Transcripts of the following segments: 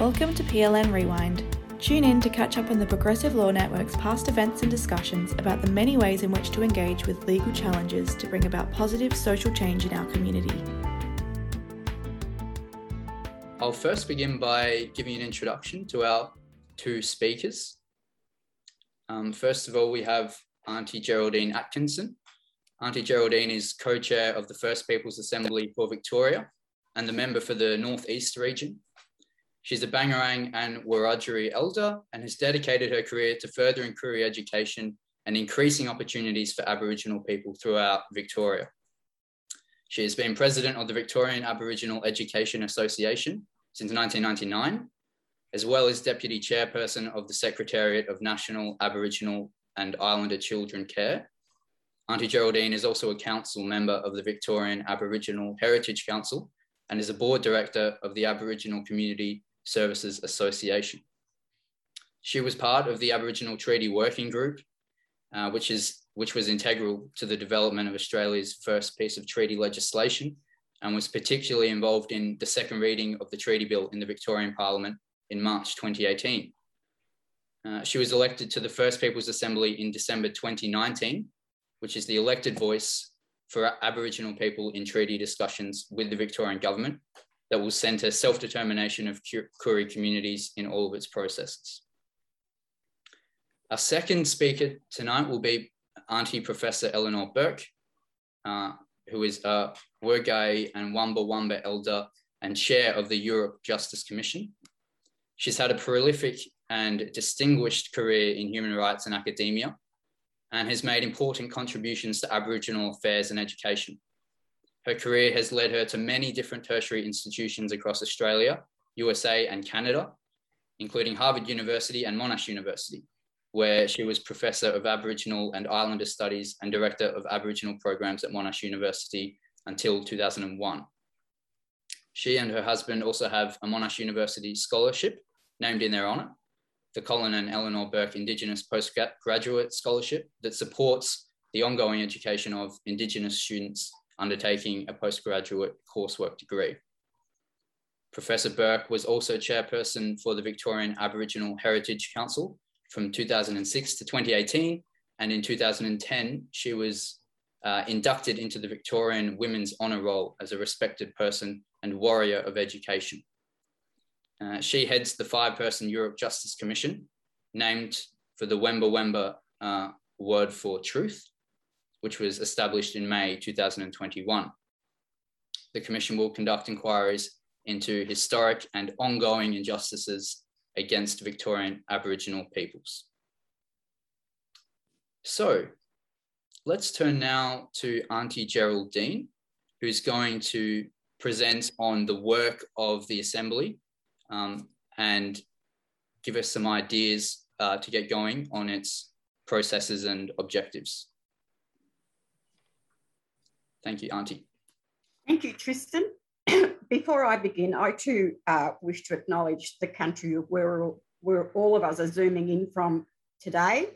Welcome to PLN Rewind. Tune in to catch up on the Progressive Law Network's past events and discussions about the many ways in which to engage with legal challenges to bring about positive social change in our community. I'll first begin by giving an introduction to our two speakers. Um, first of all, we have Auntie Geraldine Atkinson. Auntie Geraldine is co-chair of the First Peoples Assembly for Victoria and the member for the North East region. She's a Bangarang and Wiradjuri elder and has dedicated her career to furthering Koori education and increasing opportunities for Aboriginal people throughout Victoria. She has been president of the Victorian Aboriginal Education Association since 1999, as well as deputy chairperson of the Secretariat of National Aboriginal and Islander Children Care. Auntie Geraldine is also a council member of the Victorian Aboriginal Heritage Council and is a board director of the Aboriginal Community Services Association. She was part of the Aboriginal Treaty Working Group, uh, which, is, which was integral to the development of Australia's first piece of treaty legislation and was particularly involved in the second reading of the treaty bill in the Victorian Parliament in March 2018. Uh, she was elected to the First Peoples Assembly in December 2019, which is the elected voice for Aboriginal people in treaty discussions with the Victorian government that will centre self-determination of Koori communities in all of its processes. Our second speaker tonight will be Auntie Professor Eleanor Bourke, uh, who is a Wergaia and Wamba Wamba elder and chair of the Yoorrook Justice Commission. She's had a prolific and distinguished career in human rights and academia and has made important contributions to Aboriginal affairs and education. Her career has led her to many different tertiary institutions across Australia, USA, and Canada, including Harvard University and Monash University, where she was Professor of Aboriginal and Islander Studies and Director of Aboriginal Programs at Monash University until 2001. She and her husband also have a Monash University scholarship named in their honour, the Colin and Eleanor Bourke Indigenous Postgraduate Scholarship that supports the ongoing education of Indigenous students undertaking a postgraduate coursework degree. Professor Bourke was also chairperson for the Victorian Aboriginal Heritage Council from 2006 to 2018. And in 2010, she was uh, inducted into the Victorian Women's Honour Roll as a respected person and warrior of education. Uh, she heads the five person Yoorrook Justice Commission, named for the Wemba Wemba uh, word for truth, which was established in May 2021. The Commission will conduct inquiries into historic and ongoing injustices against Victorian Aboriginal peoples. So let's turn now to Auntie Geraldine, who's going to present on the work of the Assembly um, and give us some ideas uh, to get going on its processes and objectives. Thank you, Auntie. Thank you, Tristan. Before I begin, I too uh, wish to acknowledge the country where, where all of us are zooming in from today.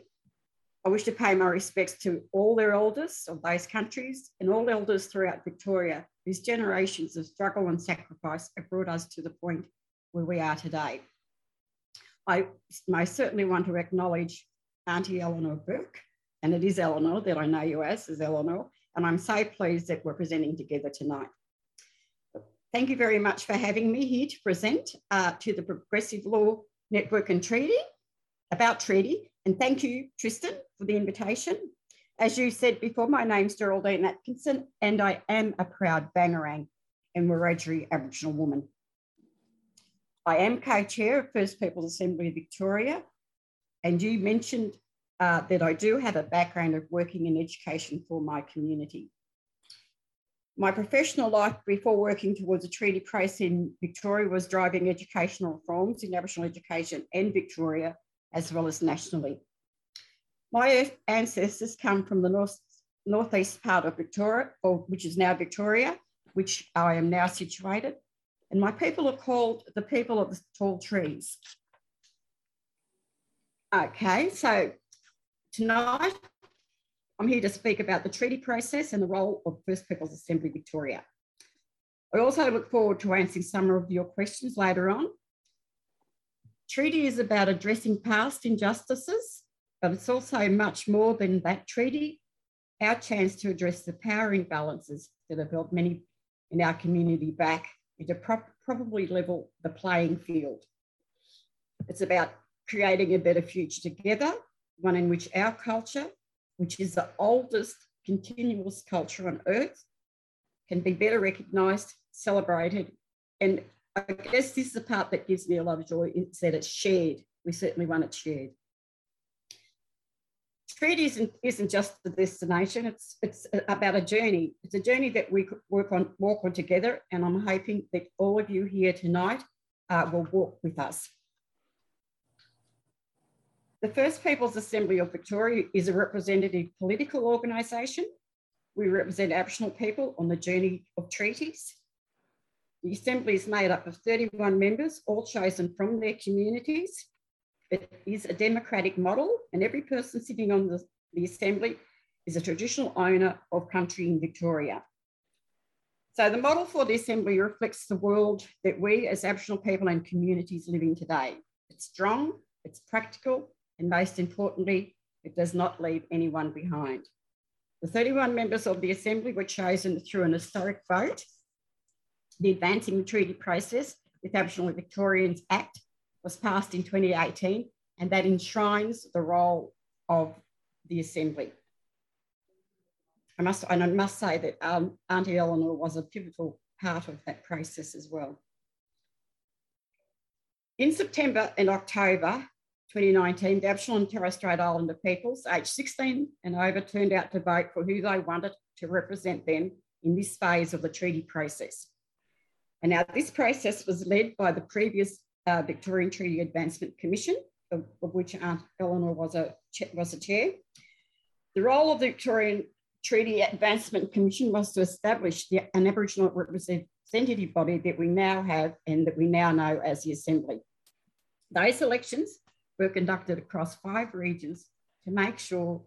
I wish to pay my respects to all their elders of those countries and all elders throughout Victoria whose generations of struggle and sacrifice have brought us to the point where we are today. I most certainly want to acknowledge Auntie Eleanor Bourke, and it is Eleanor that I know you as, as Eleanor, and I'm so pleased that we're presenting together tonight. Thank you very much for having me here to present uh, to the Progressive Law Network and Treaty about treaty. And thank you, Tristan, for the invitation. As you said before, my name's Geraldine Atkinson, and I am a proud Bangarang and Wiradjuri Aboriginal woman. I am co-chair of First Peoples Assembly Victoria, and you mentioned uh, that I do have a background of working in education for my community. My professional life before working towards a treaty process in Victoria was driving educational reforms in Aboriginal education and Victoria, as well as nationally. My ancestors come from the north, northeast part of Victoria, or which is now Victoria, which I am now situated. And my people are called the people of the tall trees. Okay, so Tonight, I'm here to speak about the treaty process and the role of First Peoples Assembly Victoria. I also look forward to answering some of your questions later on. treaty is about addressing past injustices, but it's also much more than that treaty. Our chance to address the power imbalances that have held many in our community back and to pro probably level the playing field. It's about creating a better future together, one in which our culture, which is the oldest continuous culture on earth, can be better recognised, celebrated, and I guess this is the part that gives me a lot of joy, is that it's shared. We certainly want it shared. Treaty isn't, isn't just the destination, it's, it's about a journey. It's a journey that we work on, walk on together, and I'm hoping that all of you here tonight uh, will walk with us. The First Peoples Assembly of Victoria is a representative political organisation. We represent Aboriginal people on the journey of treaties. The Assembly is made up of 31 members, all chosen from their communities. It is a democratic model, and every person sitting on the, the Assembly is a traditional owner of country in Victoria. So the model for the Assembly reflects the world that we as Aboriginal people and communities live in today. It's strong, it's practical, and most importantly, it does not leave anyone behind. The 31 members of the Assembly were chosen through an historic vote. The Advancing the Treaty Process with Aboriginal Victorians Act was passed in 2018, and that enshrines the role of the Assembly. I must, and I must say that um, Auntie Eleanor was a pivotal part of that process as well. In September and October, 2019, the Aboriginal and Torres Strait Islander peoples aged 16 and over turned out to vote for who they wanted to represent them in this phase of the treaty process. And now this process was led by the previous uh, Victorian Treaty Advancement Commission, of, of, which Aunt Eleanor was a, was a chair. The role of the Victorian Treaty Advancement Commission was to establish the, an Aboriginal representative body that we now have and that we now know as the Assembly. Those elections were conducted across five regions to make sure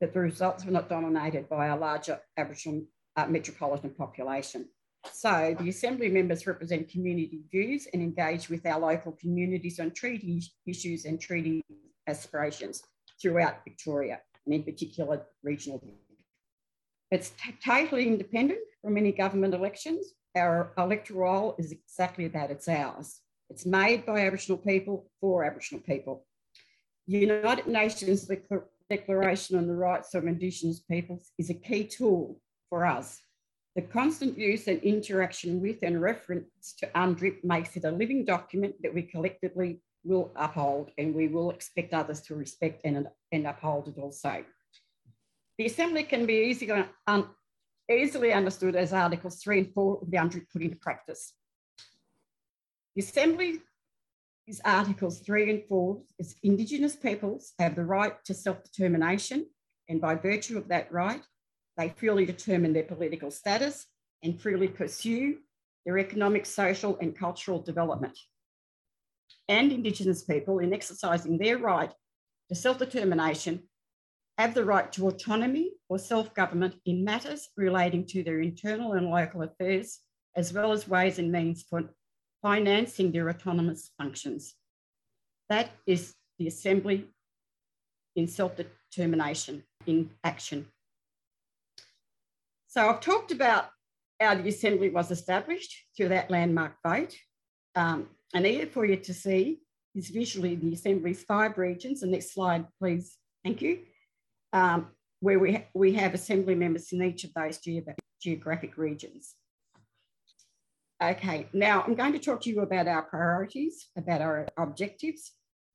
that the results were not dominated by a larger Aboriginal uh, metropolitan population. So the Assembly members represent community views and engage with our local communities on treaty issues and treaty aspirations throughout Victoria, and in particular regional. It's totally independent from any government elections. Our electoral roll is exactly that, it's ours. It's made by Aboriginal people for Aboriginal people. United Nations Declaration on the Rights of Indigenous Peoples is a key tool for us. The constant use and interaction with and reference to UNDRIP makes it a living document that we collectively will uphold and we will expect others to respect and, and uphold it also. The Assembly can be easily, easily understood as Articles 3 and 4 of the UNDRIP put into practice. The Assembly is Articles 3 and 4 is Indigenous peoples have the right to self-determination and by virtue of that right, they freely determine their political status and freely pursue their economic, social and cultural development. And Indigenous people in exercising their right to self-determination have the right to autonomy or self-government in matters relating to their internal and local affairs, as well as ways and means for financing their autonomous functions. That is the Assembly in self-determination in action. So I've talked about how the Assembly was established through that landmark vote. Um, and here for you to see is visually the Assembly's five regions. The next slide, please. Thank you. Um, where we, ha we have Assembly members in each of those ge geographic regions. Okay, now I'm going to talk to you about our priorities, about our objectives,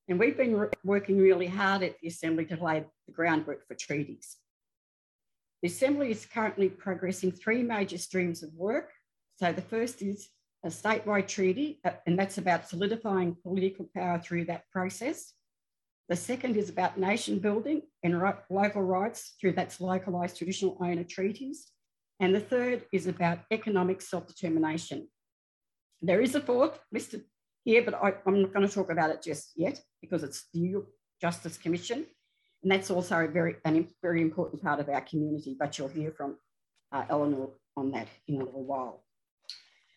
and we've been re working really hard at the Assembly to lay the groundwork for treaties. The Assembly is currently progressing three major streams of work. So the first is a statewide treaty, uh, and that's about solidifying political power through that process. The second is about nation building and local rights through that's localised traditional owner treaties. And the third is about economic self-determination there is a fourth listed here, but I, am not going to talk about it just yet because it's the Yoorrook Justice Commission. And that's also a very, a very important part of our community, but you'll hear from uh, Eleanor on that in a little while.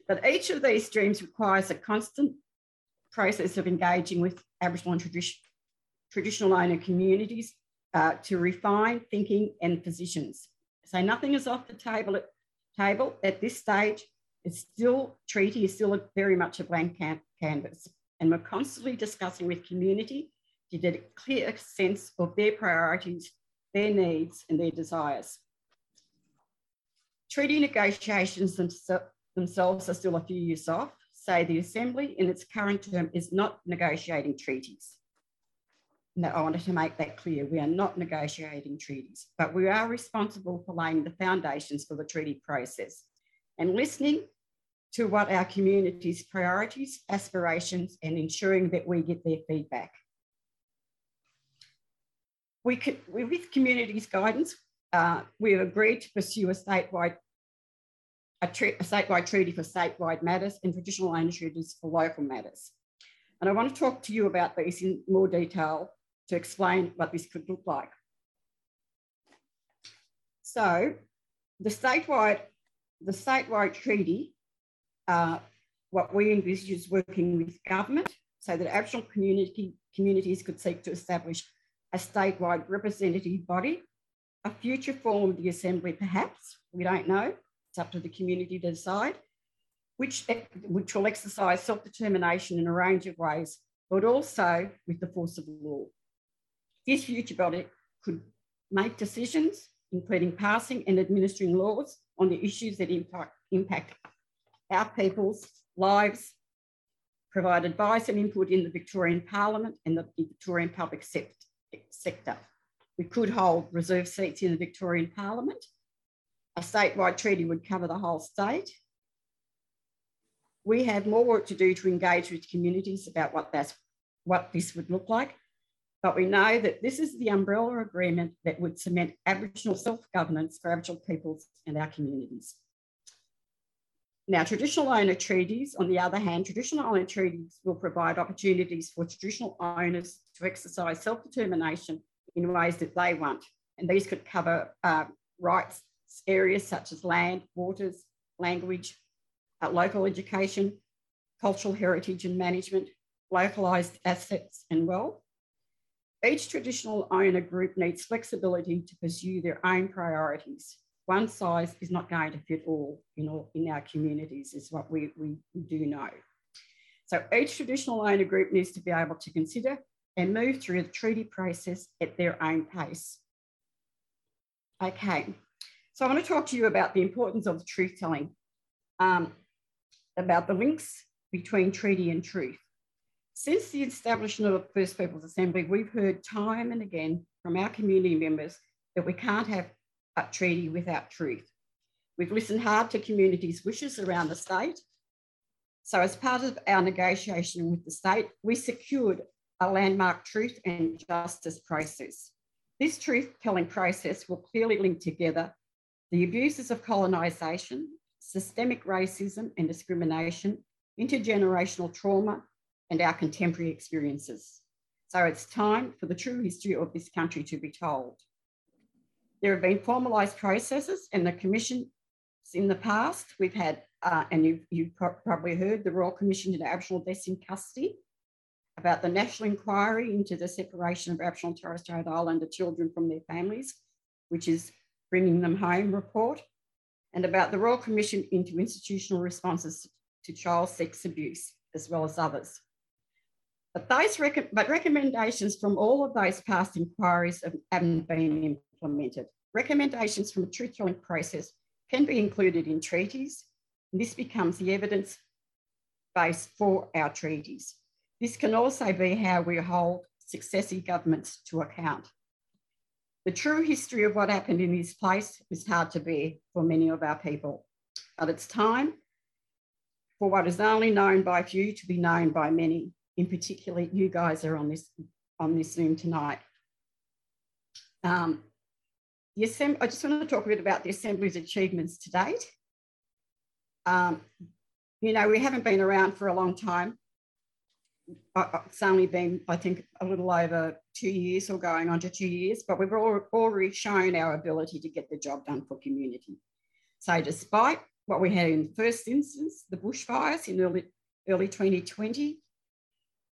But each of these streams requires a constant process of engaging with Aboriginal and tradi traditional owner communities uh, to refine thinking and positions. So nothing is off the table at, table at this stage. It's still, treaty is still a, very much a blank can canvas. And we're constantly discussing with community to get a clear sense of their priorities, their needs and their desires. Treaty negotiations themselves are still a few years off, say the Assembly in its current term is not negotiating treaties. No, I wanted to make that clear. We are not negotiating treaties, but we are responsible for laying the foundations for the treaty process and listening to what our community's priorities, aspirations, and ensuring that we get their feedback. We could, with communities guidance, uh, we've agreed to pursue a statewide a, a, statewide treaty for statewide matters and traditional land treaties for local matters. And I want to talk to you about these in more detail to explain what this could look like. So the statewide, the statewide treaty, uh, what we envisage is working with government so that Aboriginal community, communities could seek to establish a statewide representative body, a future form of the Assembly perhaps, we don't know, it's up to the community to decide, which, which will exercise self-determination in a range of ways, but also with the force of law. This future body could make decisions, including passing and administering laws on the issues that impact, impact our people's lives, provide advice and input in the Victorian Parliament and the Victorian public sector. We could hold reserve seats in the Victorian Parliament. A statewide treaty would cover the whole state. We have more work to do to engage with communities about what, that's, what this would look like but we know that this is the umbrella agreement that would cement Aboriginal self-governance for Aboriginal peoples and our communities. Now, traditional owner treaties, on the other hand, traditional owner treaties will provide opportunities for traditional owners to exercise self-determination in ways that they want. And these could cover uh, rights areas such as land, waters, language, uh, local education, cultural heritage and management, localised assets and wealth, each traditional owner group needs flexibility to pursue their own priorities. One size is not going to fit all in, in our communities, is what we, we do know. So each traditional owner group needs to be able to consider and move through the treaty process at their own pace. Okay, so I want to talk to you about the importance of the truth telling, um, about the links between treaty and truth. Since the establishment of the First Peoples Assembly, we've heard time and again from our community members that we can't have a treaty without truth. We've listened hard to communities' wishes around the state. So as part of our negotiation with the state, we secured a landmark truth and justice process. This truth-telling process will clearly link together the abuses of colonisation, systemic racism and discrimination, intergenerational trauma, and our contemporary experiences. So it's time for the true history of this country to be told. There have been formalised processes and the commission in the past. We've had, uh, and you've, you've, probably heard, the Royal Commission into Aboriginal Deaths in Custody about the National Inquiry into the separation of Aboriginal and Torres Strait Islander children from their families, which is bringing them home report, and about the Royal Commission into institutional responses to child sex abuse, as well as others. But, those rec- but recommendations from all of those past inquiries haven't been implemented. Recommendations from a truth telling process can be included in treaties, and this becomes the evidence base for our treaties. This can also be how we hold successive governments to account. The true history of what happened in this place is hard to bear for many of our people, but it's time for what is only known by few to be known by many in particular, you guys are on this on this Zoom tonight. Um, the I just want to talk a bit about the Assembly's achievements to date. Um, you know, we haven't been around for a long time. It's only been, I think, a little over two years or going on to two years, but we've already shown our ability to get the job done for community. So despite what we had in the first instance, the bushfires in early, early 2020,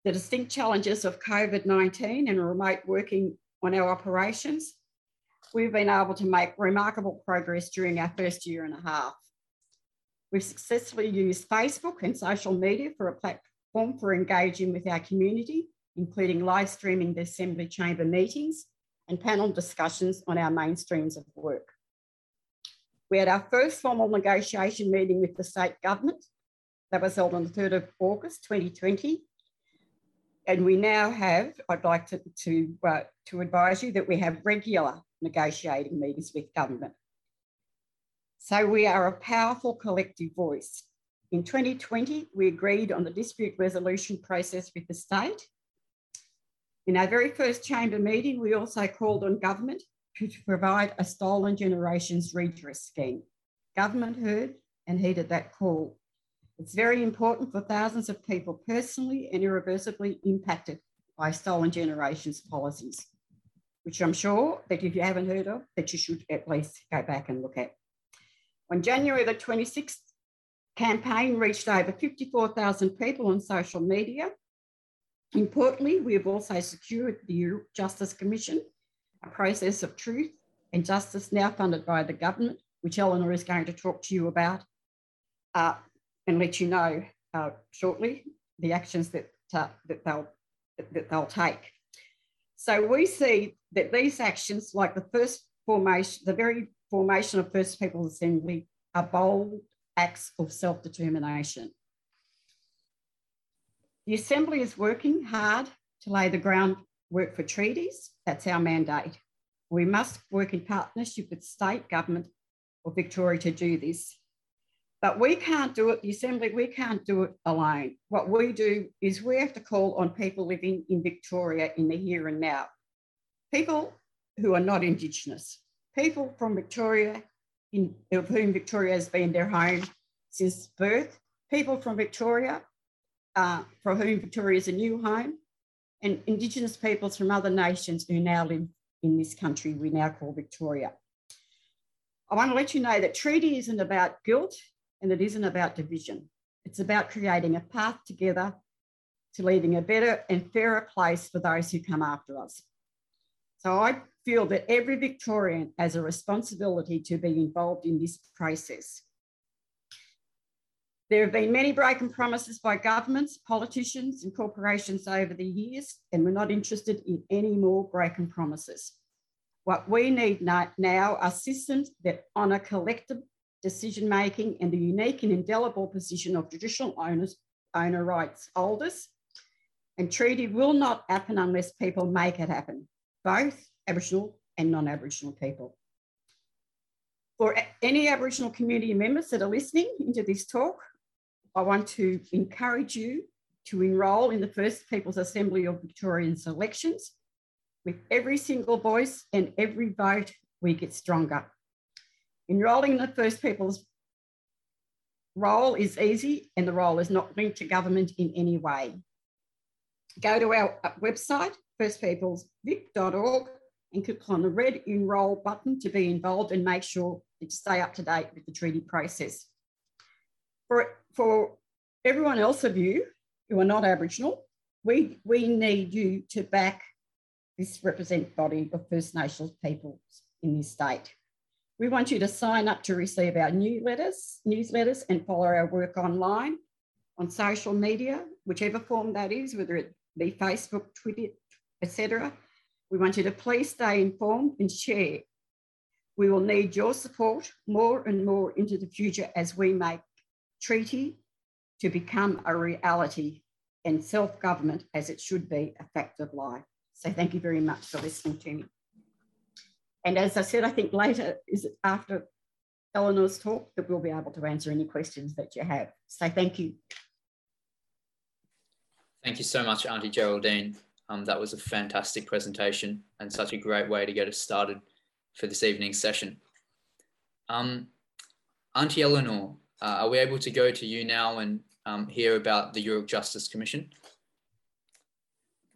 the distinct challenges of COVID 19 and remote working on our operations, we've been able to make remarkable progress during our first year and a half. We've successfully used Facebook and social media for a platform for engaging with our community, including live streaming the Assembly Chamber meetings and panel discussions on our main streams of work. We had our first formal negotiation meeting with the state government that was held on the 3rd of August 2020. And we now have, I'd like to, to, uh, to advise you that we have regular negotiating meetings with government. So we are a powerful collective voice. In 2020, we agreed on the dispute resolution process with the state. In our very first chamber meeting, we also called on government to provide a stolen generations redress scheme. Government heard and heeded that call. It's very important for thousands of people personally and irreversibly impacted by stolen generations policies, which I'm sure that if you haven't heard of, that you should at least go back and look at. On January the 26th, campaign reached over 54,000 people on social media. Importantly, we have also secured the Justice Commission, a process of truth and justice now funded by the government, which Eleanor is going to talk to you about uh, and let you know uh, shortly the actions that, uh, that, they'll, that they'll take. So we see that these actions, like the first formation, the very formation of First Peoples Assembly, are bold acts of self-determination. The Assembly is working hard to lay the groundwork for treaties. That's our mandate. We must work in partnership with state government or Victoria to do this. But we can't do it, the Assembly, we can't do it alone. What we do is we have to call on people living in Victoria in the here and now. People who are not Indigenous, people from Victoria, in, of whom Victoria has been their home since birth, people from Victoria, uh, for whom Victoria is a new home, and Indigenous peoples from other nations who now live in this country we now call Victoria. I want to let you know that treaty isn't about guilt and it isn't about division. It's about creating a path together to leaving a better and fairer place for those who come after us. So I feel that every Victorian has a responsibility to be involved in this process. There have been many broken promises by governments, politicians, and corporations over the years, and we're not interested in any more broken promises. What we need now are systems that honour collective decision making and the unique and indelible position of traditional owners, owner rights holders. And treaty will not happen unless people make it happen, both Aboriginal and non Aboriginal people. For any Aboriginal community members that are listening into this talk, I want to encourage you to enrol in the First Peoples Assembly of Victorian elections. With every single voice and every vote, we get stronger. Enrolling in the First Peoples roll is easy and the roll is not linked to government in any way. Go to our uh, website, firstpeoplesvic.org, and click on the red enrol button to be involved and make sure that you stay up to date with the treaty process. For for everyone else of you who are not Aboriginal, we, we need you to back this represent body of First Nations peoples in this state. We want you to sign up to receive our newsletters, newsletters and follow our work online, on social media, whichever form that is, whether it be Facebook, Twitter, etc. We want you to please stay informed and share. We will need your support more and more into the future as we make treaty to become a reality and self government as it should be a fact of life. So, thank you very much for listening to me. And as I said, I think later is after Eleanor's talk that we'll be able to answer any questions that you have. So, thank you. Thank you so much, Auntie Geraldine. Um, that was a fantastic presentation and such a great way to get us started for this evening's session. Um, Auntie Eleanor, uh, are we able to go to you now and um, hear about the Yoorrook Justice Commission?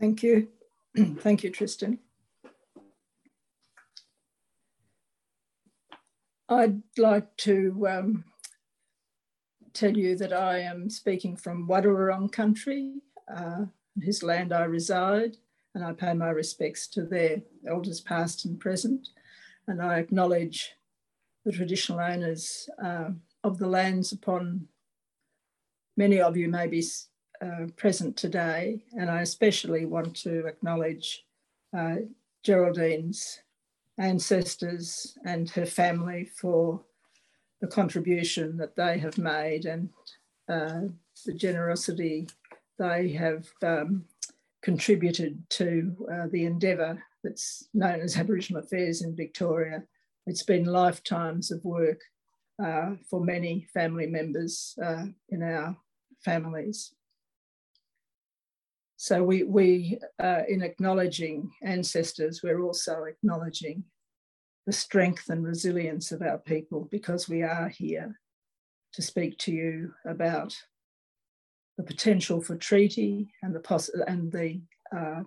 Thank you. Thank you, Tristan. I'd like to um, tell you that I am speaking from Wadawurrung country, uh, on whose land I reside, and I pay my respects to their elders past and present. And I acknowledge the traditional owners uh, of the lands upon many of you may be uh, present today. And I especially want to acknowledge uh, Geraldine's ancestors and her family for the contribution that they have made and uh, the generosity they have um, contributed to uh, the endeavour that's known as Aboriginal Affairs in Victoria. It's been lifetimes of work uh, for many family members uh, in our families. So we, we uh, in acknowledging ancestors, we're also acknowledging the strength and resilience of our people because we are here to speak to you about the potential for treaty and the poss- and the uh,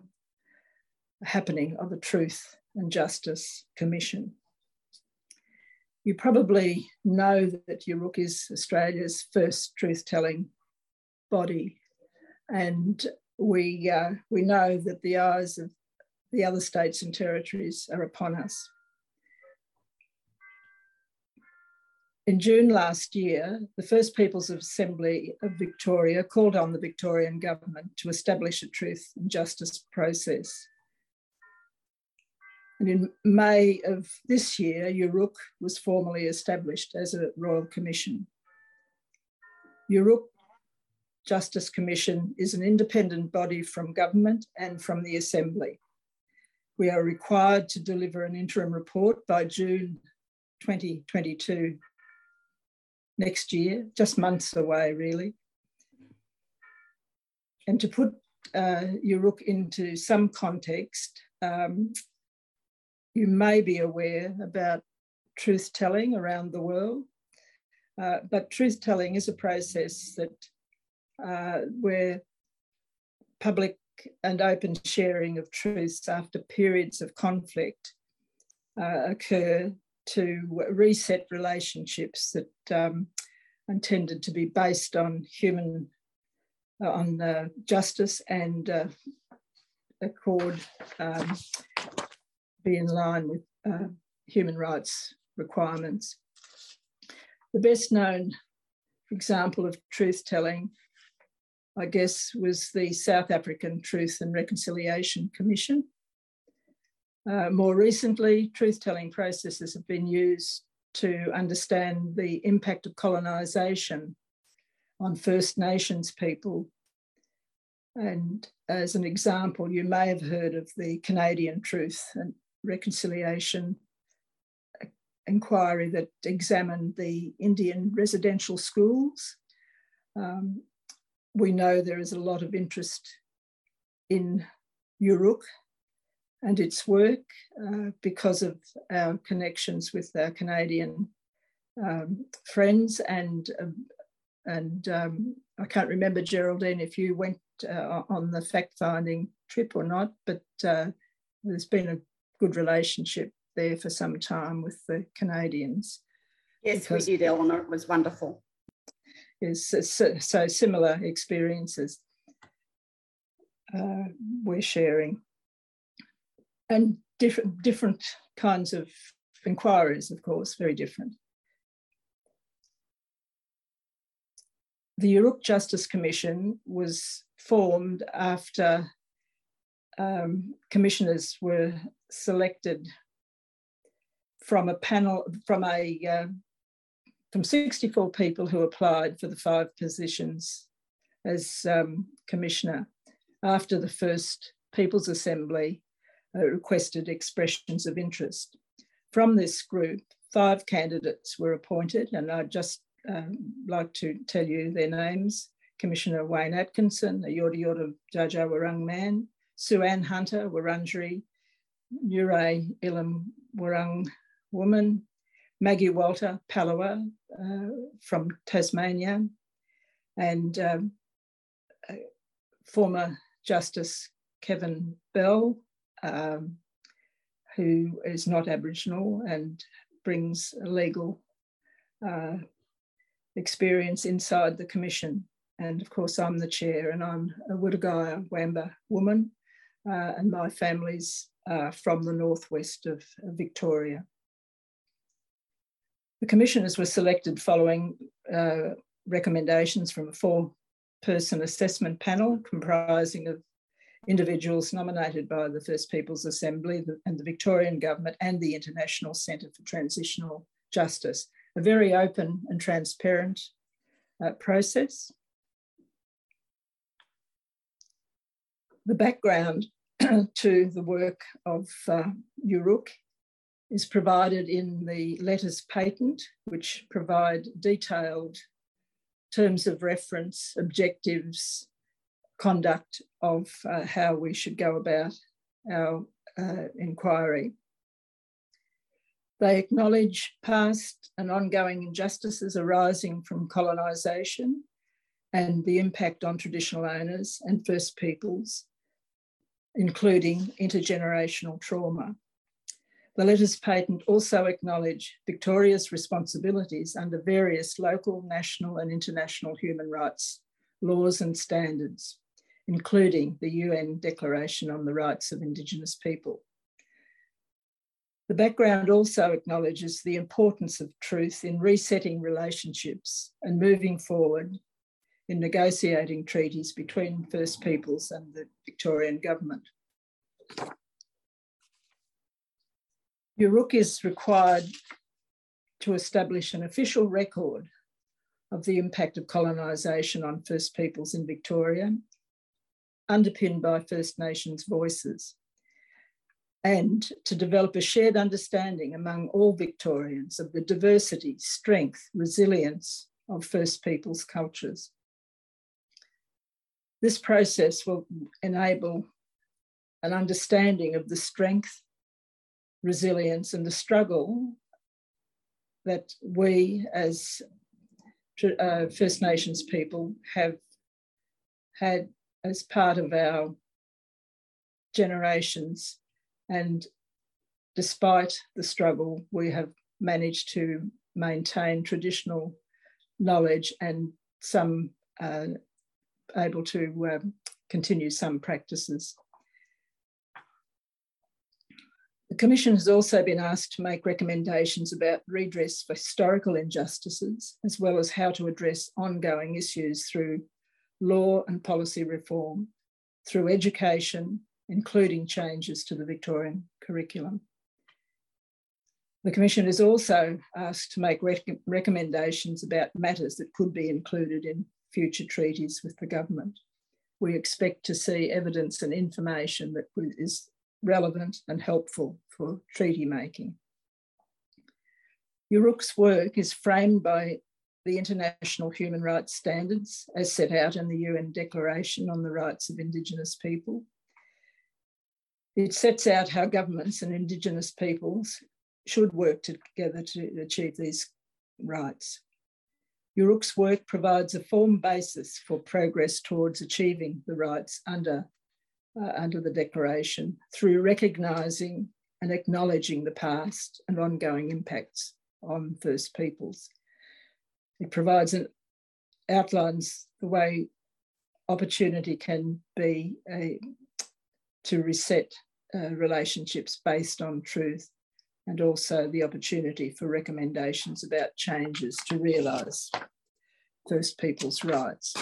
happening of the Truth and Justice Commission. You probably know that Yoorrook is Australia's first truth-telling body, and we uh, we know that the eyes of the other states and territories are upon us. In June last year, the First Peoples Assembly of Victoria called on the Victorian government to establish a truth and justice process. And in May of this year, Yoorrook was formally established as a Royal Commission. Yoorrook Justice Commission is an independent body from government and from the Assembly. We are required to deliver an interim report by June 2022 next year, just months away, really. And to put uh, Yoorrook into some context, um, you may be aware about truth telling around the world, uh, but truth telling is a process that uh, where public and open sharing of truths after periods of conflict uh, occur to reset relationships that um, intended to be based on human, uh, on uh, justice and uh, accord um, be in line with uh, human rights requirements. The best known example of truth telling, I guess, was the South African Truth and Reconciliation Commission, uh, more recently, truth telling processes have been used to understand the impact of colonisation on First Nations people. And as an example, you may have heard of the Canadian Truth and Reconciliation inquiry that examined the Indian residential schools. Um, we know there is a lot of interest in Yoorrook and its work uh, because of our connections with our Canadian um, friends and um, and um, I can't remember Geraldine if you went uh, on the fact finding trip or not, but uh, there's been a good relationship there for some time with the Canadians. Yes, we did, Eleanor. It was wonderful. Yes, so, so similar experiences uh, we're sharing and different different kinds of inquiries, of course, very different. The Yoorrook Justice Commission was formed after um, commissioners were selected from a panel from a uh, from 64 people who applied for the five positions as um, commissioner after the first People's Assembly requested expressions of interest. From this group, five candidates were appointed, and I'd just um, like to tell you their names. Commissioner Wayne Atkinson, a Yorta Yorta Dja Dja Wurrung man, Sue-Anne Hunter, Wurundjeri, Ngurai Illum Wurrung woman, Maggie Walter Palawa uh, from Tasmania, and um, uh, former Justice Kevin Bell um, who is not Aboriginal and brings a legal uh, experience inside the Commission. And of course, I'm the chair, and I'm a Wudagaya Wamba woman, uh, and my family's uh, from the northwest of Victoria. The commissioners were selected following uh, recommendations from a four person assessment panel comprising of individuals nominated by the First Peoples Assembly and the Victorian Government and the International Centre for Transitional Justice. A very open and transparent uh, process. The background to the work of uh, Yoorrook is provided in the letters patent, which provide detailed terms of reference, objectives, conduct of uh, how we should go about our uh, inquiry. They acknowledge past and ongoing injustices arising from colonisation and the impact on traditional owners and First Peoples, including intergenerational trauma. The letters patent also acknowledge Victoria's responsibilities under various local, national, and international human rights laws and standards, including the UN Declaration on the Rights of Indigenous People. The background also acknowledges the importance of truth in resetting relationships and moving forward in negotiating treaties between First Peoples and the Victorian Government. Yoorrook is required to establish an official record of the impact of colonisation on First Peoples in Victoria, underpinned by First Nations voices, and to develop a shared understanding among all Victorians of the diversity, strength, resilience of First Peoples cultures. This process will enable an understanding of the strength resilience and the struggle that we as uh, First Nations people have had as part of our generations. And despite the struggle, we have managed to maintain traditional knowledge and some uh, able to uh, continue some practices. The Commission has also been asked to make recommendations about redress for historical injustices, as well as how to address ongoing issues through law and policy reform, through education, including changes to the Victorian curriculum. The Commission is also asked to make rec recommendations about matters that could be included in future treaties with the government. We expect to see evidence and information that is relevant and helpful for treaty making. Yoorrook's work is framed by the international human rights standards as set out in the UN Declaration on the Rights of Indigenous People. It sets out how governments and Indigenous peoples should work together to achieve these rights. Yoorrook's work provides a form basis for progress towards achieving the rights under uh, under the Declaration through recognising and acknowledging the past and ongoing impacts on First Peoples. It provides and outlines the way opportunity can be a, to reset uh, relationships based on truth and also the opportunity for recommendations about changes to realise First Peoples' rights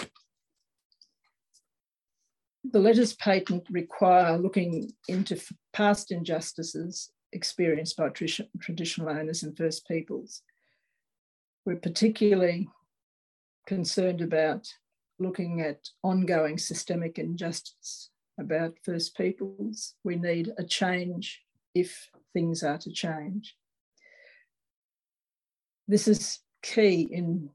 the letters patent require looking into past injustices experienced by traditional owners and First Peoples. We're particularly concerned about looking at ongoing systemic injustice about First Peoples. We need a change if things are to change. This is key in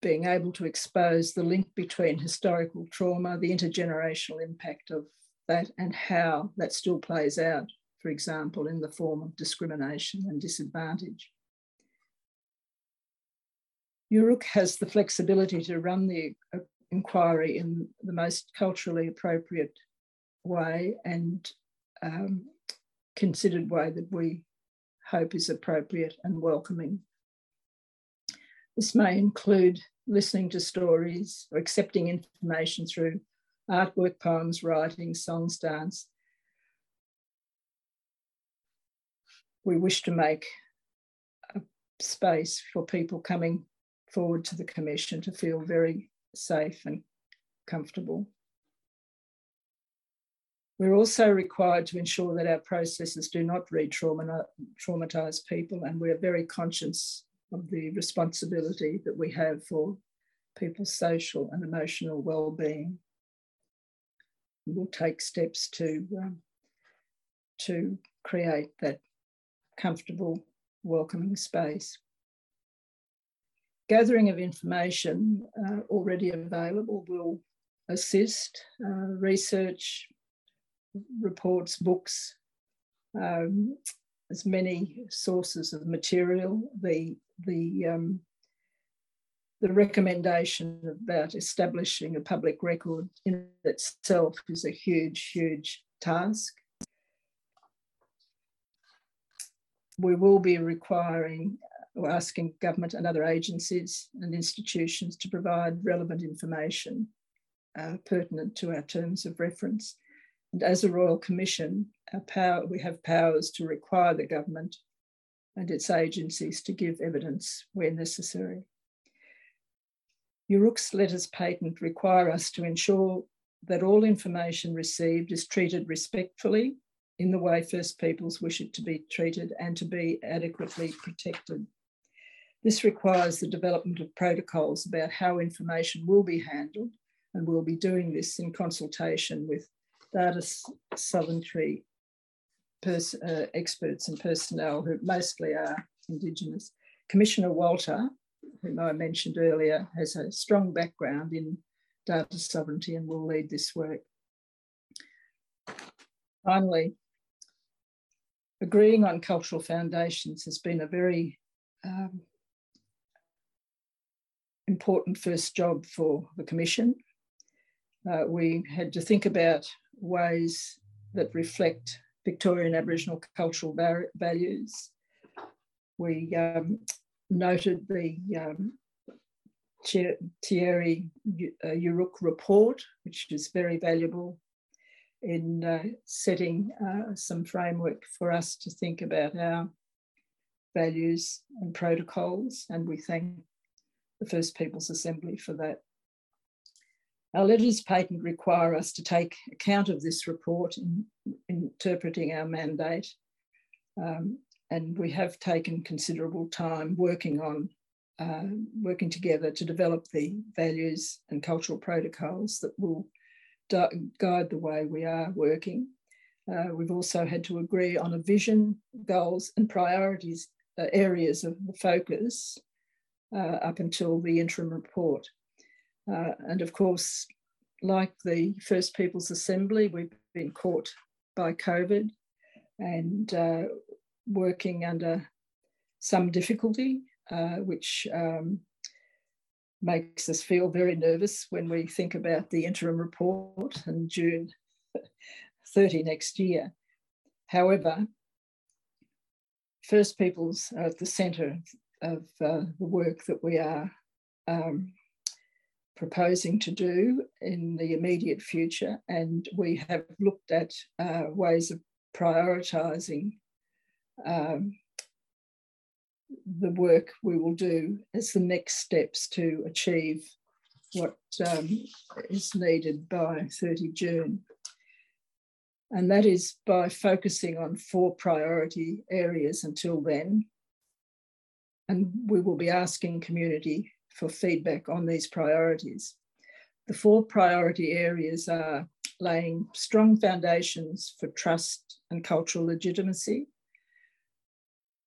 being able to expose the link between historical trauma, the intergenerational impact of that, and how that still plays out, for example, in the form of discrimination and disadvantage. Yoorrook has the flexibility to run the uh, inquiry in the most culturally appropriate way and um, considered way that we hope is appropriate and welcoming this may include listening to stories, or accepting information through artwork, poems, writing, songs, dance. We wish to make a space for people coming forward to the Commission to feel very safe and comfortable. We're also required to ensure that our processes do not re traumatise people, and we're very conscious of the responsibility that we have for people's social and emotional well-being. We'll take steps to, um, to create that comfortable, welcoming space. Gathering of information uh, already available will assist uh, research, reports, books, um, as many sources of material. The the um, the recommendation about establishing a public record in itself is a huge, huge task. We will be requiring or asking government and other agencies and institutions to provide relevant information uh, pertinent to our terms of reference. And as a Royal Commission, our power, we have powers to require the government and its agencies to give evidence where necessary. Yoorrook's letters patent require us to ensure that all information received is treated respectfully in the way First Peoples wish it to be treated and to be adequately protected. This requires the development of protocols about how information will be handled, and we'll be doing this in consultation with data sovereignty pers- uh, experts and personnel who mostly are Indigenous. Commissioner Walter, whom I mentioned earlier, has a strong background in data sovereignty and will lead this work. Finally, agreeing on cultural foundations has been a very um, important first job for the Commission. Uh, we had to think about ways that reflect Victorian Aboriginal cultural values. We um, noted the um, Tyerri uh, Yoorrook report, which is very valuable in uh, setting uh, some framework for us to think about our values and protocols. And we thank the First Peoples Assembly for that. Our letters patent require us to take account of this report in, in interpreting our mandate. Um, and we have taken considerable time working on uh, working together to develop the values and cultural protocols that will guide the way we are working. Uh, we've also had to agree on a vision, goals, and priorities uh, areas of focus up until the interim report. Uh, and of course, like the First Peoples Assembly, we've been caught by COVID and uh, working under some difficulty, uh, which um, makes us feel very nervous when we think about the interim report in June 30 next year. However, First Peoples are at the centre of uh, the work that we are um, proposing to do in the immediate future. And we have looked at uh, ways of prioritising um, the work we will do as the next steps to achieve what um, is needed by 30 June. And that is by focusing on four priority areas until then. And we will be asking community for feedback on these priorities. The four priority areas are laying strong foundations for trust and cultural legitimacy.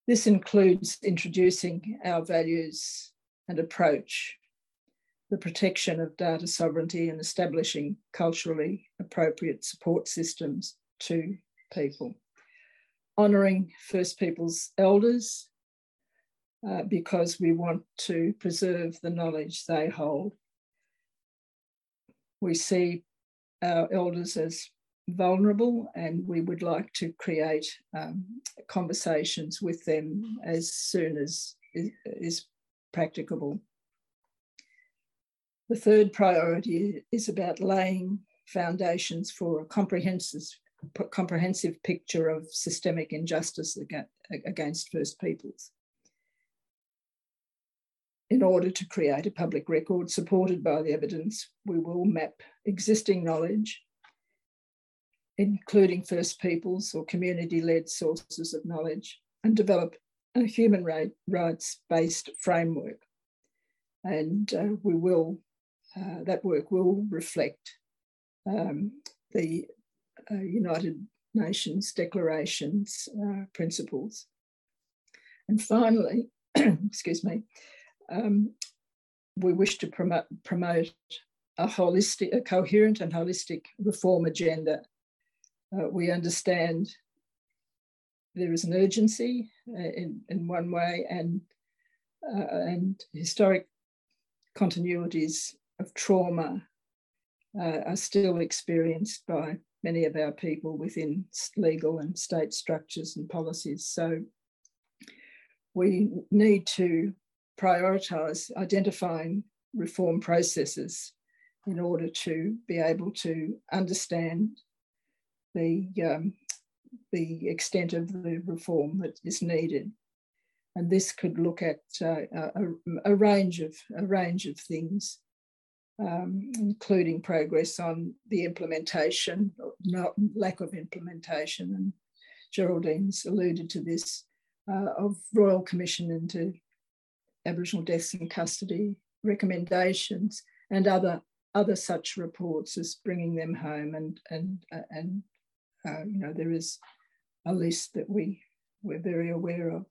This includes introducing our values and approach, the protection of data sovereignty, and establishing culturally appropriate support systems to people. Honouring First Peoples elders uh, because we want to preserve the knowledge they hold. We see our elders as vulnerable and we would like to create um, conversations with them as soon as is, practicable. The third priority is about laying foundations for a comprehensive, comprehensive picture of systemic injustice against First Peoples. In order to create a public record supported by the evidence, we will map existing knowledge, including First Peoples or community led sources of knowledge, and develop a human rights based framework. And uh, we will, uh, that work will reflect um, the uh, United Nations Declaration's uh, principles. And finally, excuse me, um, we wish to promote, promote a holistic, a coherent and holistic reform agenda. Uh, we understand there is an urgency uh, in, in one way and, uh, and historic continuities of trauma uh, are still experienced by many of our people within legal and state structures and policies. So we need to prioritise identifying reform processes in order to be able to understand the, um, the extent of the reform that is needed. And this could look at uh, a, a, range of a range of things, um, including progress on the implementation, not lack of implementation, and Geraldine's alluded to this, uh, of Royal Commission into Aboriginal deaths in custody recommendations and other other such reports as bringing them home and and uh, and uh, you know there is a list that we we're very aware of.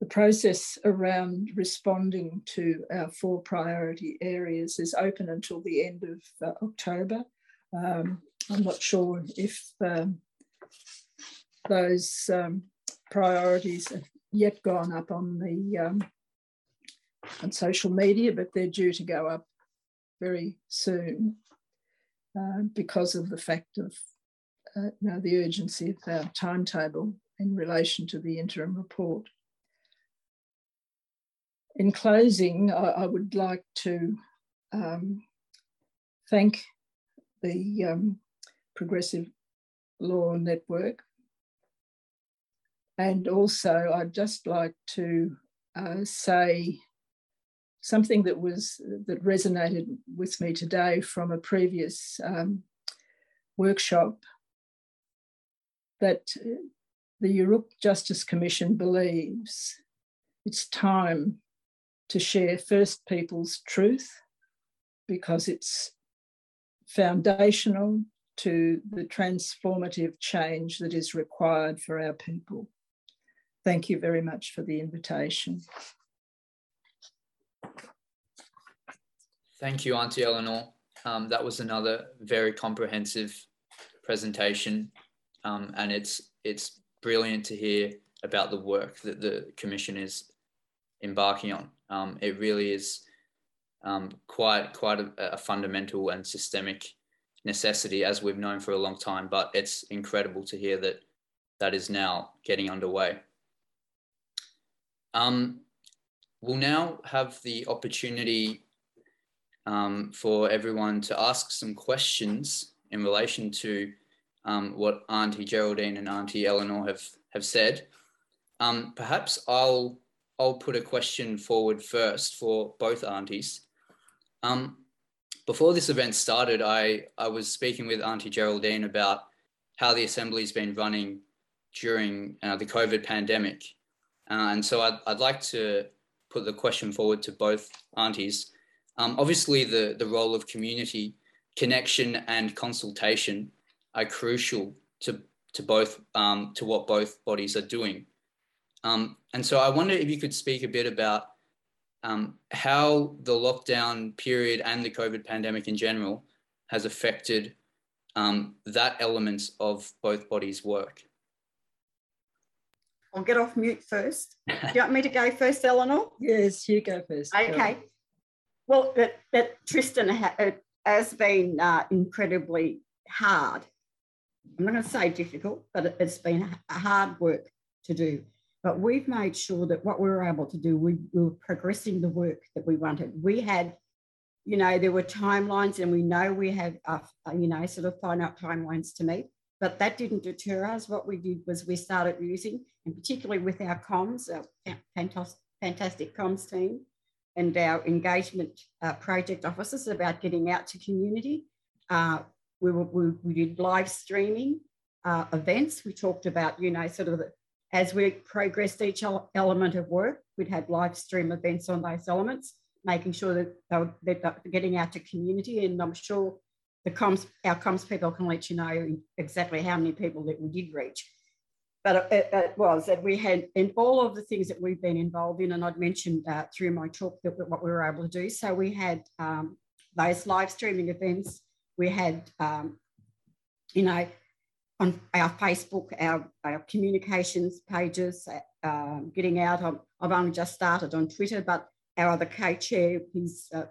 The process around responding to our four priority areas is open until the end of uh, October. Um, I'm not sure if um, those um, priorities have yet gone up on the um, on social media, but they're due to go up very soon uh, because of the fact of uh, the urgency of our timetable in relation to the interim report. In closing, I, I would like to um, thank the um, Progressive Law Network. And also, I'd just like to uh, say something that was that resonated with me today from a previous um, workshop that the Yoorrook Justice Commission believes it's time to share First Peoples truth because it's foundational to the transformative change that is required for our people. Thank you very much for the invitation. Thank you, Auntie Eleanor. Um, that was another very comprehensive presentation, um, and it's it's brilliant to hear about the work that the commission is embarking on. Um, it really is um, quite quite a, a, fundamental and systemic necessity, as we've known for a long time. But it's incredible to hear that that is now getting underway. Um, we'll now have the opportunity um, for everyone to ask some questions in relation to um, what Auntie Geraldine and Auntie Eleanor have, have said. Um, perhaps I'll, I'll put a question forward first for both aunties. Um, before this event started, I, I was speaking with Auntie Geraldine about how the Assembly's been running during uh, the COVID pandemic. Uh, and so I'd, I'd like to put the question forward to both aunties. Um, obviously, the, the role of community connection and consultation are crucial to, to both um, to what both bodies are doing. Um, and so I wonder if you could speak a bit about um, how the lockdown period and the COVID pandemic in general has affected um, that element of both bodies' work. I'll get off mute first. Do you want me to go first, Eleanor? Yes, you go first. Okay. Well, that, that Tristan ha, has been uh, incredibly hard. I'm not going to say difficult, but it, has been hard work to do. But we've made sure that what we were able to do, we, we were progressing the work that we wanted. We had you know, there were timelines, and we know we have, uh, you know, sort of finite timelines to meet. But that didn't deter us. What we did was we started using, and particularly with our comms, our fantastic, comms team, and our engagement uh, project officers about getting out to community. Uh, we, were, we, we, did live streaming uh, events. We talked about, you know, sort of the, as we progressed each element of work, we'd have live stream events on those elements, making sure that they were, they're getting out to community. And I'm sure the comms, our comms people can let you know exactly how many people that we did reach. But it, it was that we had, in all of the things that we've been involved in, and I'd mentioned uh, through my talk that what we were able to do. So we had um, those live streaming events. We had, um, you know, on our Facebook, our, our communications pages, um, getting out. I've, I've, only just started on Twitter, but our other co-chair, he's uh,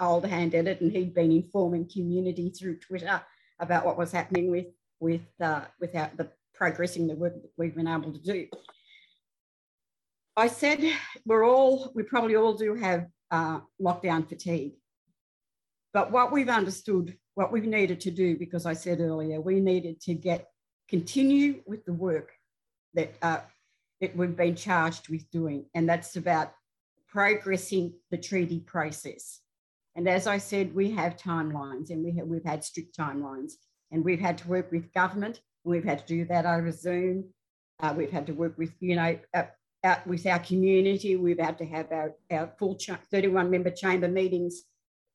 old hand at it, and he'd been informing community through Twitter about what was happening with with uh, without the progressing the work that we've been able to do. I said we're all we probably all do have uh, lockdown fatigue, but what we've understood what we've needed to do, because I said earlier, we needed to get continue with the work that, uh, that we've been charged with doing, and that's about progressing the treaty process. And as I said, we have timelines, and we have, we've had strict timelines, and we've had to work with government, we've had to do that over Zoom. Uh, we've had to work with, you know, with our community. We've had to have our, our full 31 member chamber meetings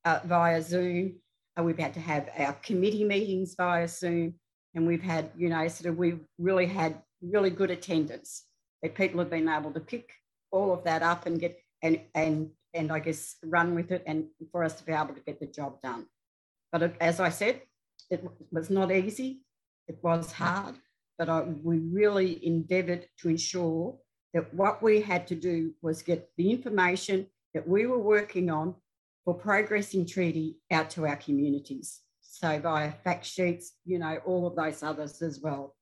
uh, via Zoom. Uh, we've had to have our committee meetings via Zoom, and we've had, you know, sort of, we've really had really good attendance. That people have been able to pick all of that up and get and and and I guess run with it, and for us to be able to get the job done. But as I said, it was not easy. It was hard, but I, we really endeavoured to ensure that what we had to do was get the information that we were working on for progressing treaty out to our communities. So via fact sheets, you know, all of those others as well.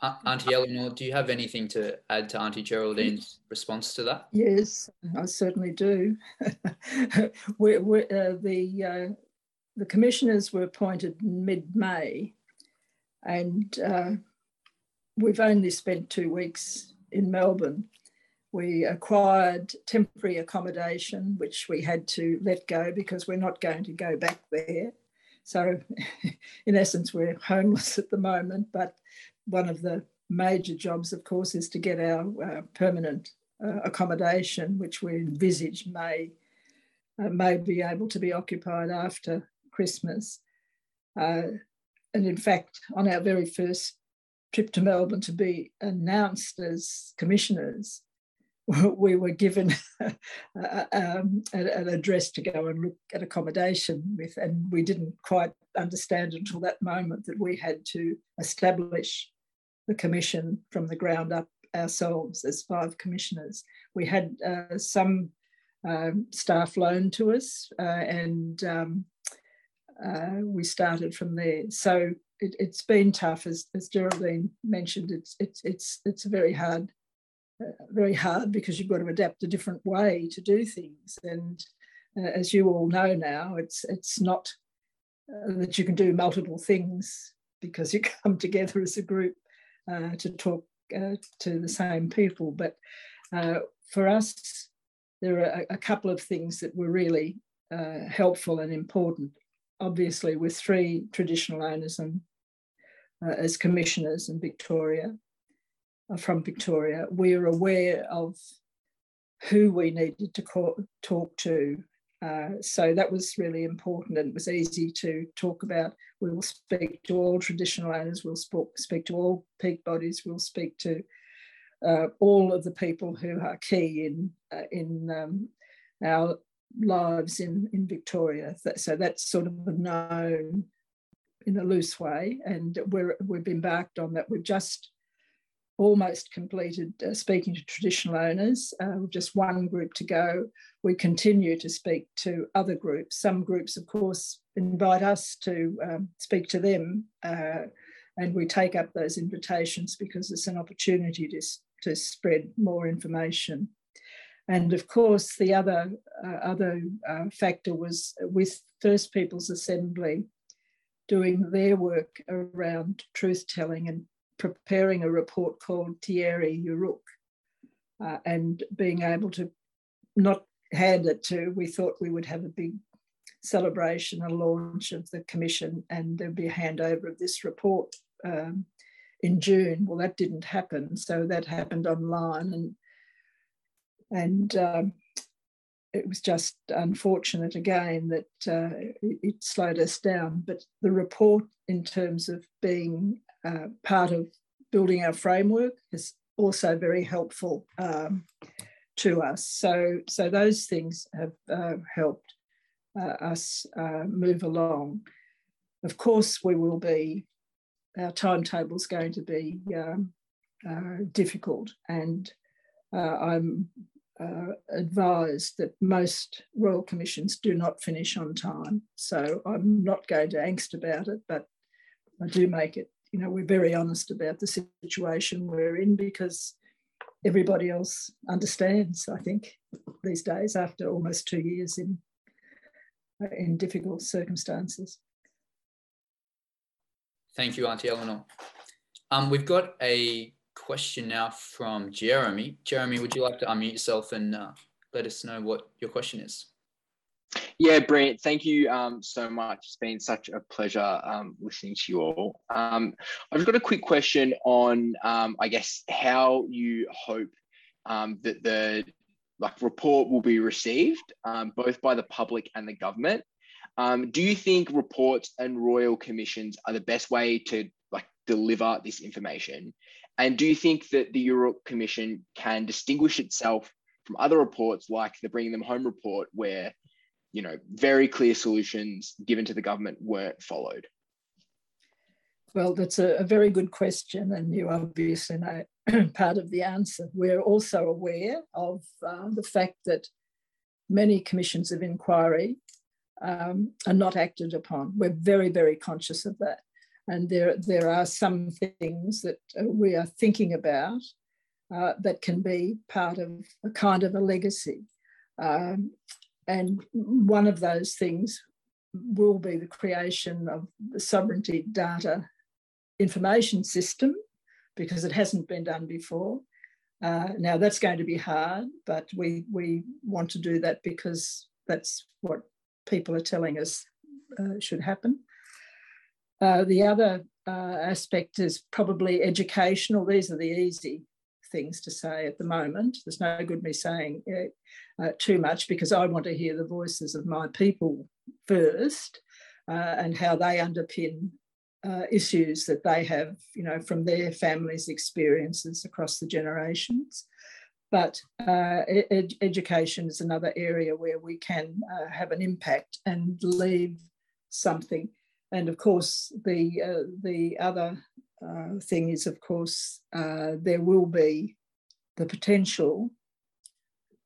Uh, Auntie Eleanor, do you have anything to add to Auntie Geraldine's response to that? Yes, I certainly do. we're, we're, uh, the uh, the commissioners were appointed mid-May, and uh, we've only spent two weeks in Melbourne we acquired temporary accommodation, which we had to let go because we're not going to go back there. So, in essence, we're homeless at the moment. But one of the major jobs, of course, is to get our uh, permanent uh, accommodation, which we envisage may uh, may be able to be occupied after Christmas. Uh, and in fact, on our very first trip to Melbourne to be announced as commissioners, we were given um, an address to go and look at accommodation with, and we didn't quite understand until that moment that we had to establish the commission from the ground up ourselves as five commissioners. We had uh, some um, staff loaned to us, uh, and um, uh, we started from there. So it, has been tough, as, as Geraldine mentioned. It's it's it's it's very hard very hard because you've got to adapt a different way to do things. And uh, as you all know now, it's it's not uh, that you can do multiple things because you come together as a group uh, to talk uh, to the same people. But uh, for us, there are a, a, couple of things that were really uh, helpful and important. Obviously, with three traditional owners and as commissioners in Victoria, from Victoria, we are aware of who we needed to call, talk to. Uh, so that was really important and it was easy to talk about. We will speak to all traditional owners, we'll sp- speak to all peak bodies, we'll speak to uh, all of the people who are key in, uh, in um, our lives in, in Victoria. So that's sort of known in a loose way, and we're, we've embarked on that. We've just almost completed uh, speaking to traditional owners, uh, just one group to go. We continue to speak to other groups. Some groups, of course, invite us to um, speak to them, uh, and we take up those invitations because it's an opportunity to, to spread more information. And of course, the other, uh, other uh, factor was with First Peoples Assembly doing their work around truth telling and preparing a report called Tyerri Yoorrook uh, and being able to not hand it to, we thought we would have a big celebration, a launch of the commission, and there'd be a handover of this report um, in June. Well, that didn't happen, so that happened online, and and um, it was just unfortunate again that uh, it, slowed us down. But the report, in terms of being uh, part of building our framework, is also very helpful um, to us. So, so those things have uh, helped uh, us uh, move along. Of course, we will be, our timetable is going to be um, uh, difficult, and I'm uh, advised that most Royal Commissions do not finish on time. So I'm not going to angst about it, but I do make it, you know, we're very honest about the situation we're in because everybody else understands, I think, these days after almost two years in, in difficult circumstances. Thank you, Auntie Eleanor. Um, we've got a question now from Jeremy. Jeremy, would you like to unmute yourself and uh, let us know what your question is? Yeah, Brent, thank you um, so much. It's been such a pleasure um, listening to you all. Um, I've got a quick question on, um, I guess, how you hope um, that the like report will be received, um, both by the public and the government. do you think reports and royal commissions are the best way to like deliver this information? And do you think that the Yoorrook Commission can distinguish itself from other reports like the Bringing Them Home report, where you know, very clear solutions given to the government weren't followed? Well, that's a, a very good question, and you obviously know part of the answer. We're also aware of uh, the fact that many commissions of inquiry um, are not acted upon. We're very, very conscious of that. And there, there are some things that uh, we are thinking about uh, that can be part of a kind of a legacy. Um, and one of those things will be the creation of the sovereignty data information system because it hasn't been done before. Uh, now that's going to be hard, but we we want to do that because that's what people are telling us uh, should happen. Uh, the other uh, aspect is probably educational. These are the easy things to say at the moment. There's no good me saying uh, uh, too much because I want to hear the voices of my people first uh, and how they underpin issues that they have, you know, from their families' experiences across the generations. But ed- education is another area where we can have an impact and leave something. And of course, the the other uh, thing is, of course, uh, there will be the potential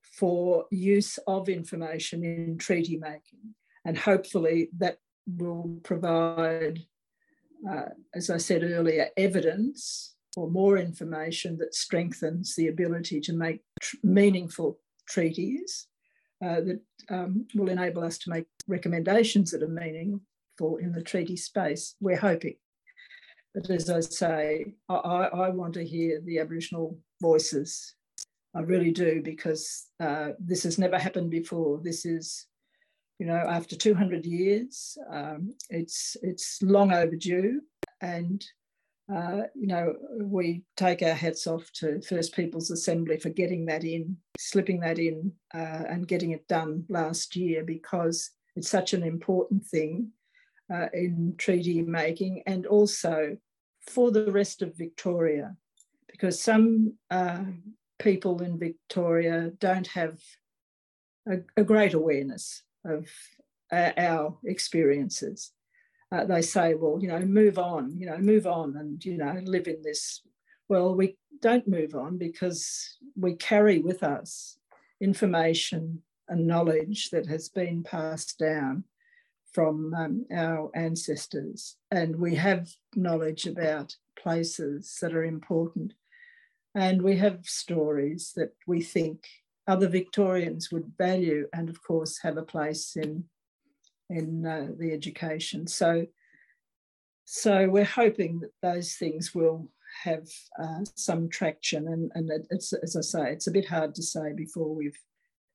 for use of information in treaty making. And hopefully that will provide, uh, as I said earlier, evidence or more information that strengthens the ability to make tr- meaningful treaties uh, that um, will enable us to make recommendations that are meaningful in the treaty space. We're hoping. But as I say, I, I want to hear the Aboriginal voices. I really do, because uh, this has never happened before. This is, you know, after 200 years, um, it's, it's long overdue. And, uh, you know, we take our hats off to First Peoples Assembly for getting that in, slipping that in, uh, and getting it done last year because it's such an important thing uh, in treaty making and also for the rest of Victoria, because some uh, people in Victoria don't have a, a great awareness of uh, our experiences. Uh, they say, well, you know, move on, you know, move on and, you know, live in this. Well, we don't move on because we carry with us information and knowledge that has been passed down from um, our ancestors, and we have knowledge about places that are important, and we have stories that we think other Victorians would value and, of course, have a place in, in uh, the education. So, so we're hoping that those things will have uh, some traction. And, and it's, as I say, it's a bit hard to say before we've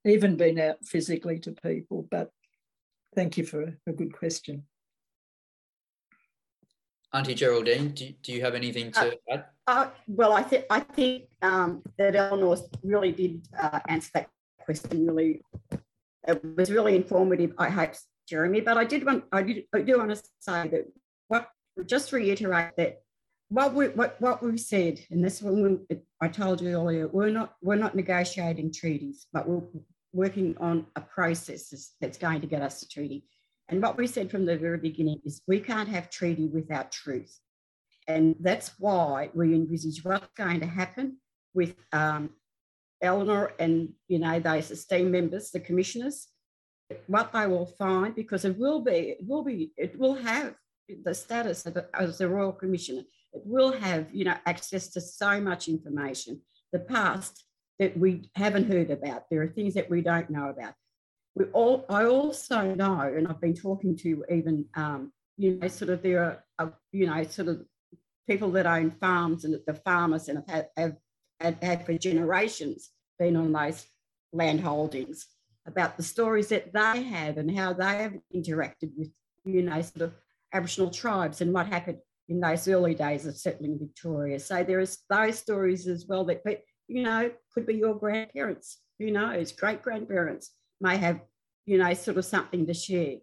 even been out physically to people, but thank you for a good question. Auntie Geraldine, do, do you have anything to uh, add? Uh, well, I, th- I think um, that Eleanor really did uh, answer that question really. It was really informative, I hope, Jeremy. But I did want, I, did, I do want to say that what, just reiterate that what we what, what we said, and this one I told you earlier, we're not we're not negotiating treaties, but we're working on a process that's going to get us to treaty. And what we said from the very beginning is we can't have treaty without truth. And that's why we envisage what's going to happen with um, Eleanor and, you know, those esteemed members, the commissioners, what they will find, because it will be, it will be, it will have the status of as the Royal Commissioner. It will have, you know, access to so much information, the past that we haven't heard about. There are things that we don't know about we all, I also know, and I've been talking to even, um, you know, sort of there are, uh, you know, sort of people that own farms and the farmers and have, have, have had for generations been on those land holdings about the stories that they have and how they have interacted with, you know, sort of Aboriginal tribes and what happened in those early days of settling Victoria. So there is those stories as well that, you know, could be your grandparents, who knows, great grandparents may have, you know, sort of something to share.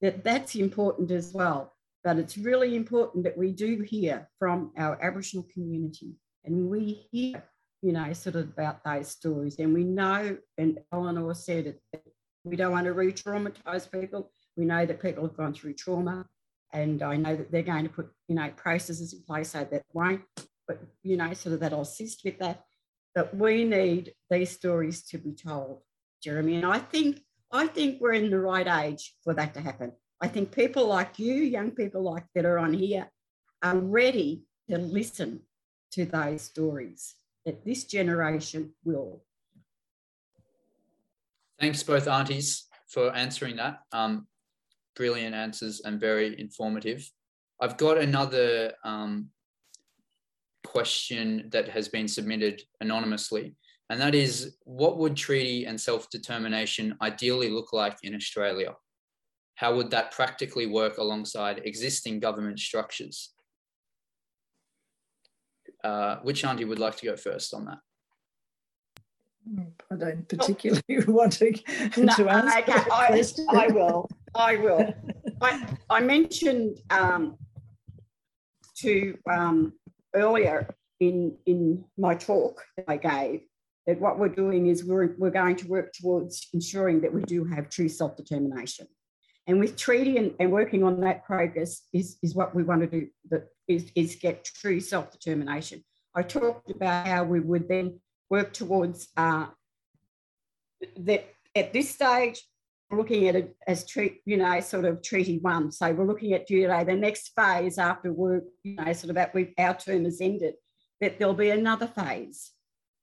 That that's important as well. But it's really important that we do hear from our Aboriginal community and we hear, you know, sort of about those stories. And we know, and Eleanor said it, we don't want to re traumatize people. We know that people have gone through trauma. And I know that they're going to put, you know, processes in place so that won't, but, you know, sort of that'll assist with that. But we need these stories to be told. Jeremy. And I think I think we're in the right age for that to happen. I think people like you, young people like that are on here, are ready to listen to those stories that this generation will. Thanks, both aunties, for answering that. Um, brilliant answers and very informative. I've got another um, question that has been submitted anonymously and that is what would treaty and self determination ideally look like in Australia? How would that practically work alongside existing government structures? Uh, which auntie would like to go first on that? I don't particularly want to, no, to answer. Okay, I, I, will. I will. I, I mentioned um, to um, earlier in in my talk that I gave that what we're doing is we're, we're going to work towards ensuring that we do have true self-determination. And with treaty and, and working on that progress is, is what we want to do, that is, is get true self-determination. I talked about how we would then work towards uh, that at this stage, looking at it as treat, you know, sort of treaty one. So we're looking at you know the next phase after work, you know, sort of that we our term has ended, that there'll be another phase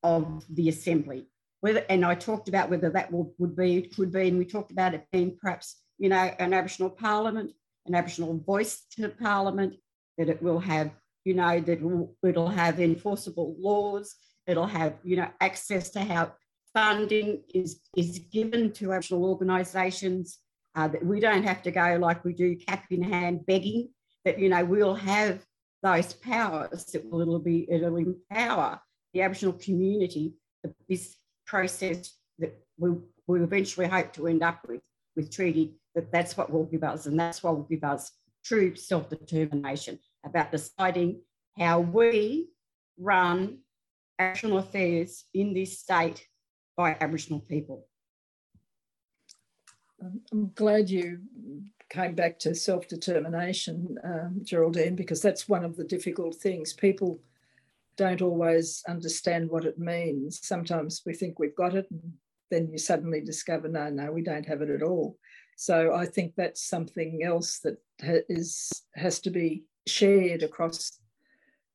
of the assembly. Whether, and I talked about whether that would, would be, could be, and we talked about it being perhaps, you know, an Aboriginal parliament, an Aboriginal voice to parliament, that it will have, you know, that it'll have enforceable laws, it'll have, you know, access to how funding is, is given to Aboriginal organisations, uh, that we don't have to go like we do cap in hand begging, that, you know, we'll have those powers that will it'll be, it'll empower the Aboriginal community this process that we, we eventually hope to end up with, with treaty, that that's what will give us, and that's what will give us true self-determination about deciding how we run Aboriginal affairs in this state by Aboriginal people. I'm glad you came back to self determination, um, Geraldine, because that's one of the difficult things. People don't always understand what it means. Sometimes we think we've got it, and then you suddenly discover, no, no, we don't have it at all. So I think that's something else that is has to be shared across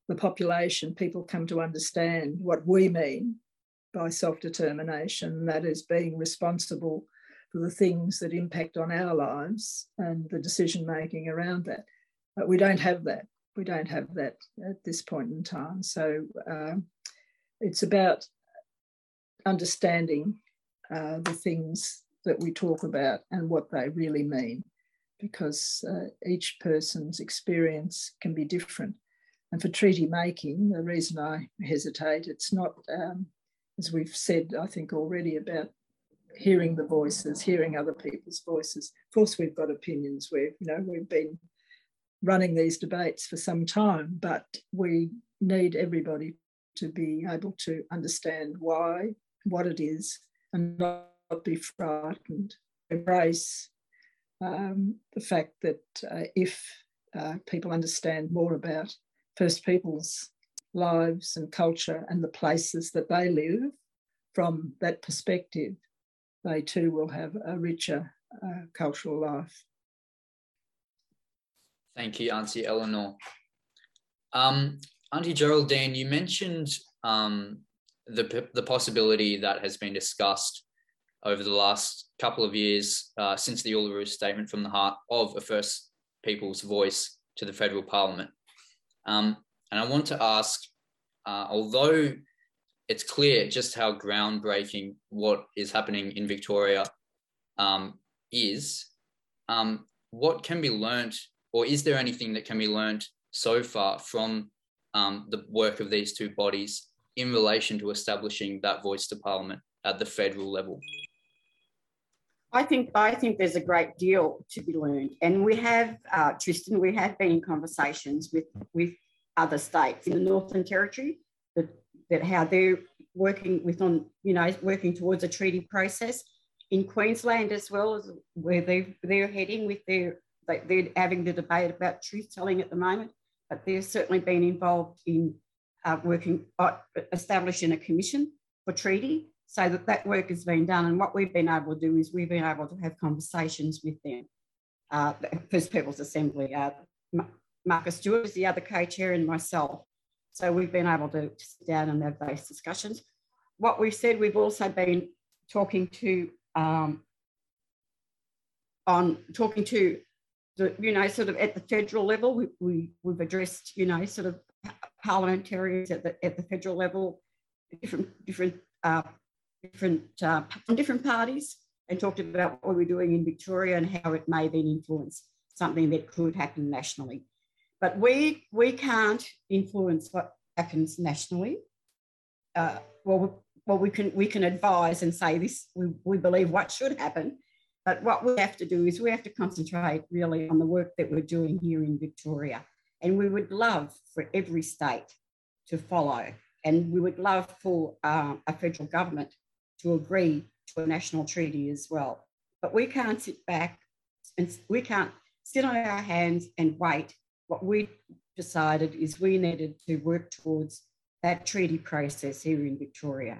the population. People come to understand what we mean by self determination, that is being responsible for the things that impact on our lives and the decision making around that. But we don't have that. We don't have that at this point in time. So um, it's about understanding uh, the things that we talk about and what they really mean, because uh, each person's experience can be different. And for treaty making, the reason I hesitate, it's not, um, as we've said, I think already, about hearing the voices, hearing other people's voices. Of course, we've got opinions. We've you know we've been running these debates for some time, but we need everybody to be able to understand why, what it is, and not be frightened. Embrace um, the fact that uh, if uh, people understand more about First Peoples' lives and culture and the places that they live from that perspective, they too will have a richer uh, cultural life. Thank you, Auntie Eleanor. Um, Auntie Geraldine, you mentioned um, the, the possibility that has been discussed over the last couple of years uh, since the Uluru Statement from the Heart of a First People's voice to the federal parliament. Um, and I want to ask, uh, although it's clear just how groundbreaking what is happening in Victoria um, is, um, what can be learnt, or is there anything that can be learnt so far from um, the work of these two bodies in relation to establishing that voice to Parliament at the federal level? I think I think there's a great deal to be learned, and we have uh, Tristan. We have been in conversations with with other states in the Northern Territory that that how they're working with on you know working towards a treaty process in Queensland as well as where they they're heading with their they're having the debate about truth telling at the moment, but they've certainly been involved in uh, working uh, establishing a commission for treaty so that that work has been done. And what we've been able to do is we've been able to have conversations with them. Uh, First People's Assembly, uh, Marcus Stewart is the other co-chair and myself. So we've been able to sit down and have those discussions. What we've said, we've also been talking to um, on talking to the, you know, sort of at the federal level, we, we, we've addressed, you know, sort of parliamentarians at the, at the federal level, different, different uh, different uh, from different parties and talked about what we are doing in Victoria and how it may then influence something that could happen nationally. But we we can't influence what happens nationally. Uh, well, well, we can we can advise and say this. We, we believe what should happen, but what we have to do is we have to concentrate really on the work that we're doing here in Victoria, and we would love for every state to follow, and we would love for uh, a federal government to agree to a national treaty as well. But we can't sit back and we can't sit on our hands and wait. What we decided is we needed to work towards that treaty process here in Victoria.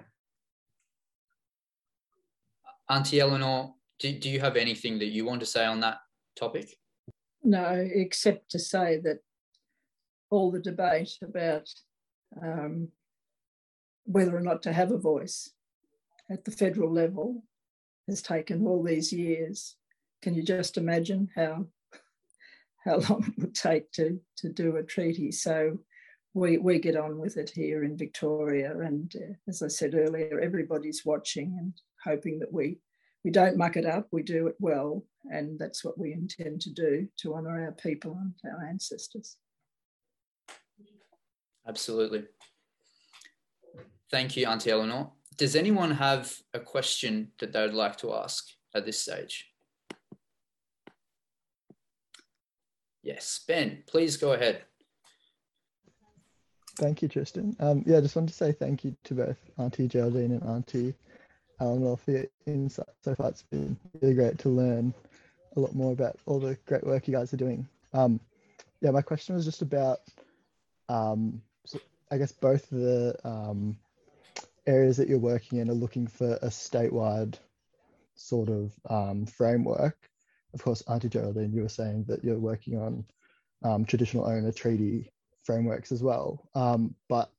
Auntie Eleanor, do, do you have anything that you want to say on that topic? No, except to say that all the debate about um, whether or not to have a voice at the federal level has taken all these years. Can you just imagine how how long it would take to to do a treaty? So we we get on with it here in Victoria, and uh, as I said earlier, everybody's watching and hoping that we we don't muck it up, we do it well, and that's what we intend to do to honour our people and our ancestors. Absolutely. Thank you, Auntie Eleanor does anyone have a question that they would like to ask at this stage? Yes, Ben, please go ahead. Thank you, Tristan. Um, yeah, I just wanted to say thank you to both Auntie Geraldine and Auntie Eleanor for your insight so far. It's been really great to learn a lot more about all the great work you guys are doing. Um, yeah, my question was just about, um, so I guess both the um, areas that you're working in are looking for a statewide sort of um, framework. Of course, Auntie Geraldine, you were saying that you're working on um, traditional owner treaty frameworks as well. Um, but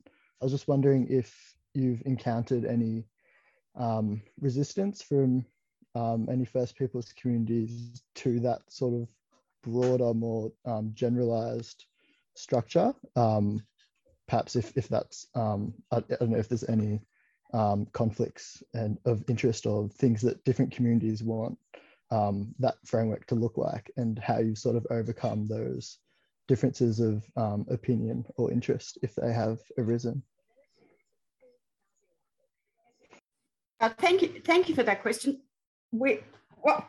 I was just wondering if you've encountered any um, resistance from um, any First Peoples communities to that sort of broader, more um, generalized structure. Um, perhaps if, if that's, I, I, don't know if there's any um, conflicts and of interest or things that different communities want um, that framework to look like and how you sort of overcome those differences of um, opinion or interest if they have arisen. Uh, thank you, thank you for that question. We what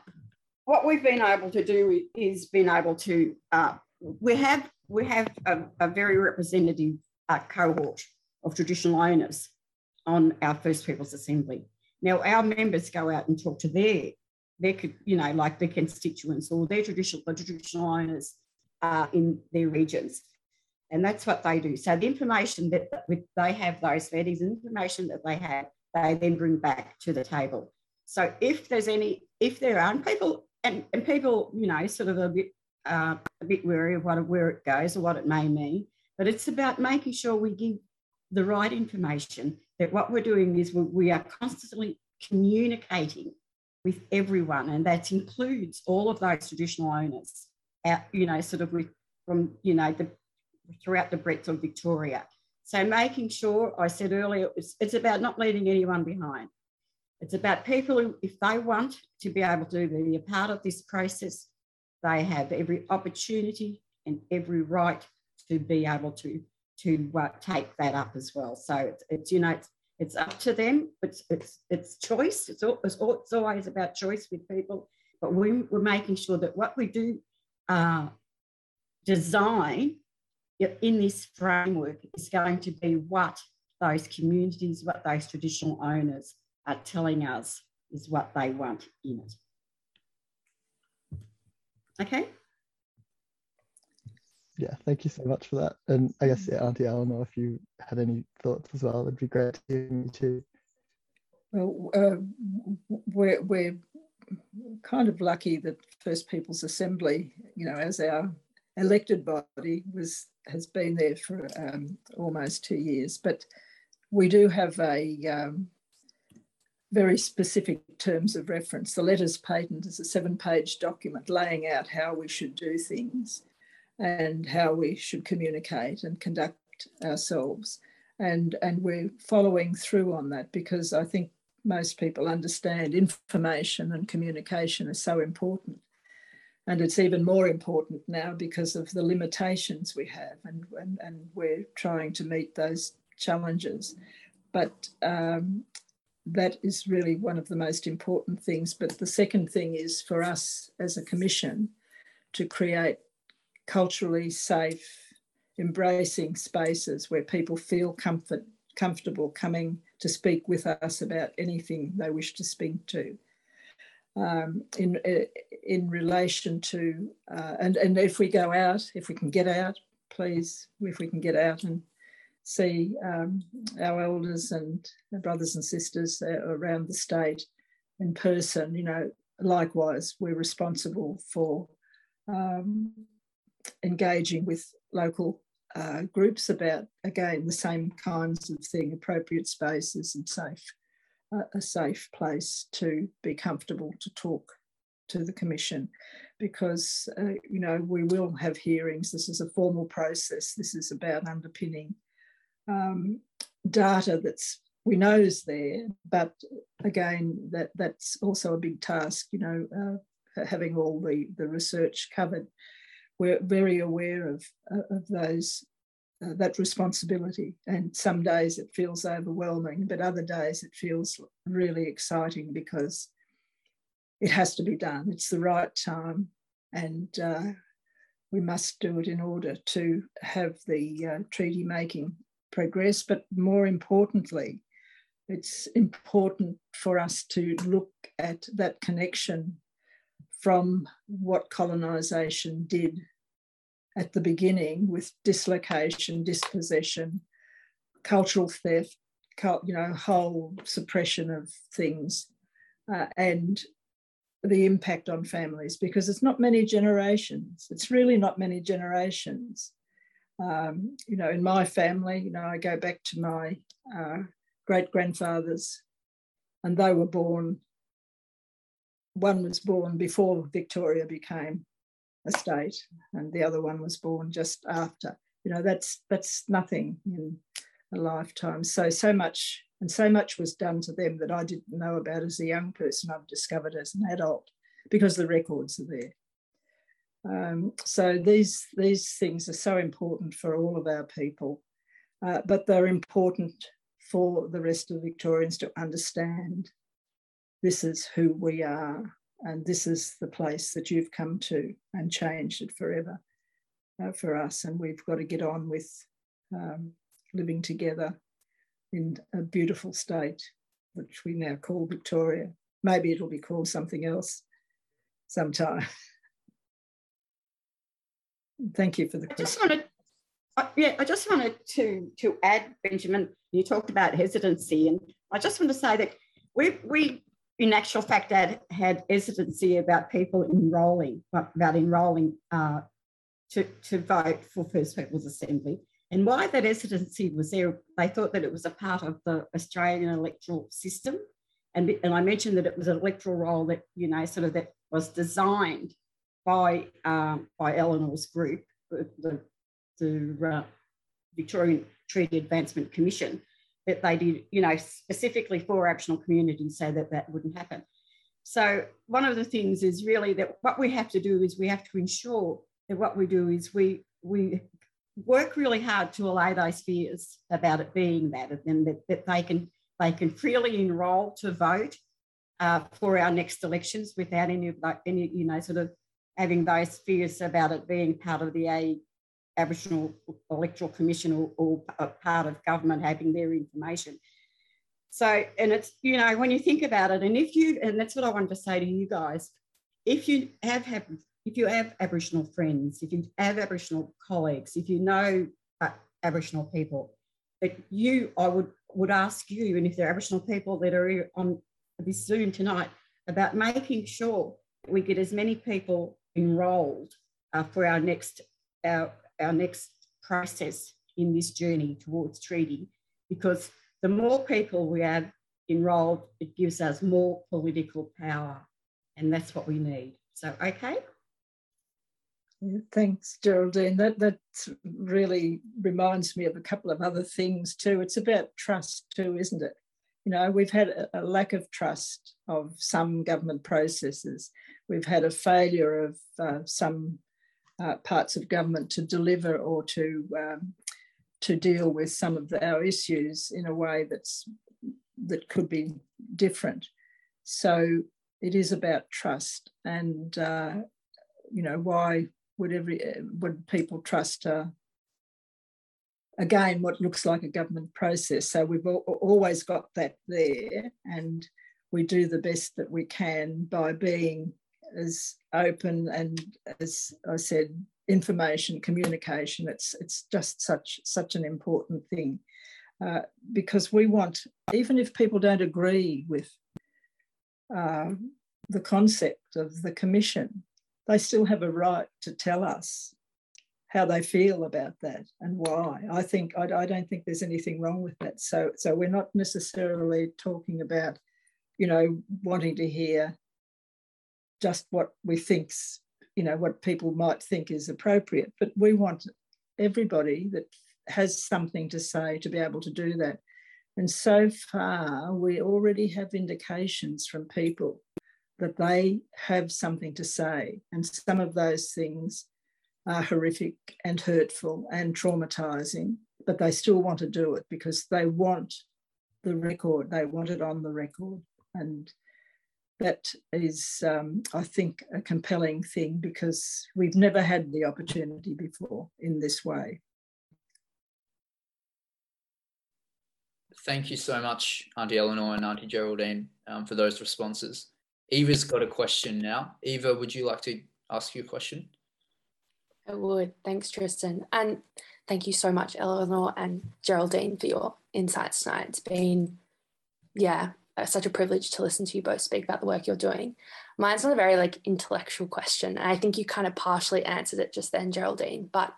what we've been able to do is been able to uh, we have we have a, a very representative uh, cohort of traditional owners on our First Peoples Assembly. Now our members go out and talk to their their you know like their constituents or their traditional the traditional owners uh, in their regions. And that's what they do. So the information that they have, those is information that they have, they then bring back to the table. So if there's any, if there are, and people, and, and people, you know, sort of a bit, uh, a bit wary of what, where it goes or what it may mean, but it's about making sure we give the right information, that what we're doing is we are constantly communicating with everyone, and that includes all of those traditional owners out, you know, sort of with, from, you know, the throughout the breadth of Victoria. So making sure, I said earlier, it's, it's about not leaving anyone behind. It's about people who, if they want to be able to be a part of this process, they have every opportunity and every right to be able to to uh, take that up as well. So it's, it's you know it's, it's up to them. It's it's it's choice. It's, all, it's, all, it's always about choice with people. But we, we're making sure that what we do uh, design in this framework is going to be what those communities, what those traditional owners are telling us is what they want in it. Okay? Yeah, thank you so much for that. And I guess, yeah, Auntie Eleanor, if you had any thoughts as well, it'd be great to hear you too. Well, uh, we're, we're kind of lucky that First Peoples Assembly, you know, as our elected body, was has been there for um, almost two years. But we do have a um, very specific terms of reference. The letters patent is a seven-page document laying out how we should do things and how we should communicate and conduct ourselves. And, and we're following through on that because I think most people understand information and communication is so important. And it's even more important now because of the limitations we have, and, and, and we're trying to meet those challenges. But um, that is really one of the most important things. But the second thing is for us as a commission to create culturally safe, embracing spaces where people feel comfort, comfortable coming to speak with us about anything they wish to speak to. Um, in in relation to uh, and and if we go out, if we can get out, please, if we can get out and see um, our elders and our brothers and sisters around the state in person, you know, likewise, we're responsible for um, engaging with local uh, groups about, again, the same kinds of thing, appropriate spaces and safe, uh, a safe place to be comfortable to talk to the Commission because, uh, you know, we will have hearings. This is a formal process. This is about underpinning um, data that's we know is there, but again, that that's also a big task, you know, uh, having all the, the research covered we're very aware of, uh, of those uh, that responsibility. And some days it feels overwhelming, but other days it feels really exciting because it has to be done. It's the right time, and uh, we must do it in order to have the uh, treaty making progress. But more importantly, it's important for us to look at that connection from what colonisation did at the beginning with dislocation, dispossession, cultural theft, you know, whole suppression of things, uh, and the impact on families because it's not many generations. It's really not many generations. Um, you know, in my family, you know, I go back to my uh, great grandfathers, and they were born. One was born before Victoria became a state, and the other one was born just after. You know, that's that's nothing in a lifetime. So so much and so much was done to them that I didn't know about as a young person. I've discovered as an adult because the records are there. Um, so these these things are so important for all of our people, uh, but they're important for the rest of Victorians to understand. This is who we are, and this is the place that you've come to and changed it forever uh, for us. And we've got to get on with um, living together in a beautiful state, which we now call Victoria. Maybe it'll be called something else sometime. Thank you for the I question. just wanted, uh, yeah, I just wanted to to add, Benjamin. You talked about hesitancy, and I just want to say that we we in actual fact had had hesitancy about people enrolling, about enrolling uh, to to vote for First Peoples Assembly. And why that hesitancy was there, they thought that it was a part of the Australian electoral system. And, and I mentioned that it was an electoral roll that, you know, sort of that was designed by um, by Eleanor's group, the, the uh, Victorian Treaty Advancement Commission, that they did, you know, specifically for Aboriginal communities so that that wouldn't happen. So one of the things is really that what we have to do is we have to ensure that what we do is we we work really hard to allay those fears about it being that, and that, that they can they can freely enrol to vote uh, for our next elections without any that, any you know sort of having those fears about it being part of the Aboriginal Electoral Commission or, or part of government having their information. So, and it's, you know, when you think about it, and if you, and that's what I wanted to say to you guys, if you have, have if you have Aboriginal friends, if you have Aboriginal colleagues, if you know uh, Aboriginal people, that you, I would would ask you, and if there are Aboriginal people that are on this Zoom tonight, about making sure we get as many people enrolled uh, for our next our, our next process in this journey towards treaty because the more people we have enrolled it gives us more political power and that's what we need so okay Thanks, Geraldine. That that really reminds me of a couple of other things too. It's about trust too, isn't it? You know, we've had a, lack of trust of some government processes. We've had a failure of uh, some uh, parts of government to deliver or to um, to deal with some of our issues in a way that's that could be different. So it is about trust, and uh, you know why would every would people trust uh, again what looks like a government process? So we've always got that there, and we do the best that we can by being as open and as I said, information communication. It's it's just such such an important thing uh, because we want even if people don't agree with uh, the concept of the commission, they still have a right to tell us how they feel about that and why. I think I, I don't think there's anything wrong with that. So so we're not necessarily talking about, you know, wanting to hear just what we think's, you know, what people might think is appropriate. But we want everybody that has something to say to be able to do that. And so far, we already have indications from people that they have something to say. And some of those things are horrific and hurtful and traumatizing, but they still want to do it because they want the record, they want it on the record. And that is, um, I think, a compelling thing because we've never had the opportunity before in this way. Thank you so much, Auntie Eleanor and Auntie Geraldine, um, for those responses. Eva's got a question now. Eva, would you like to ask your question? I would. Thanks, Tristan. And thank you so much, Eleanor and Geraldine, for your insights tonight. It's been, yeah, such a privilege to listen to you both speak about the work you're doing. Mine's not a very like intellectual question, and I think you kind of partially answered it just then, Geraldine. But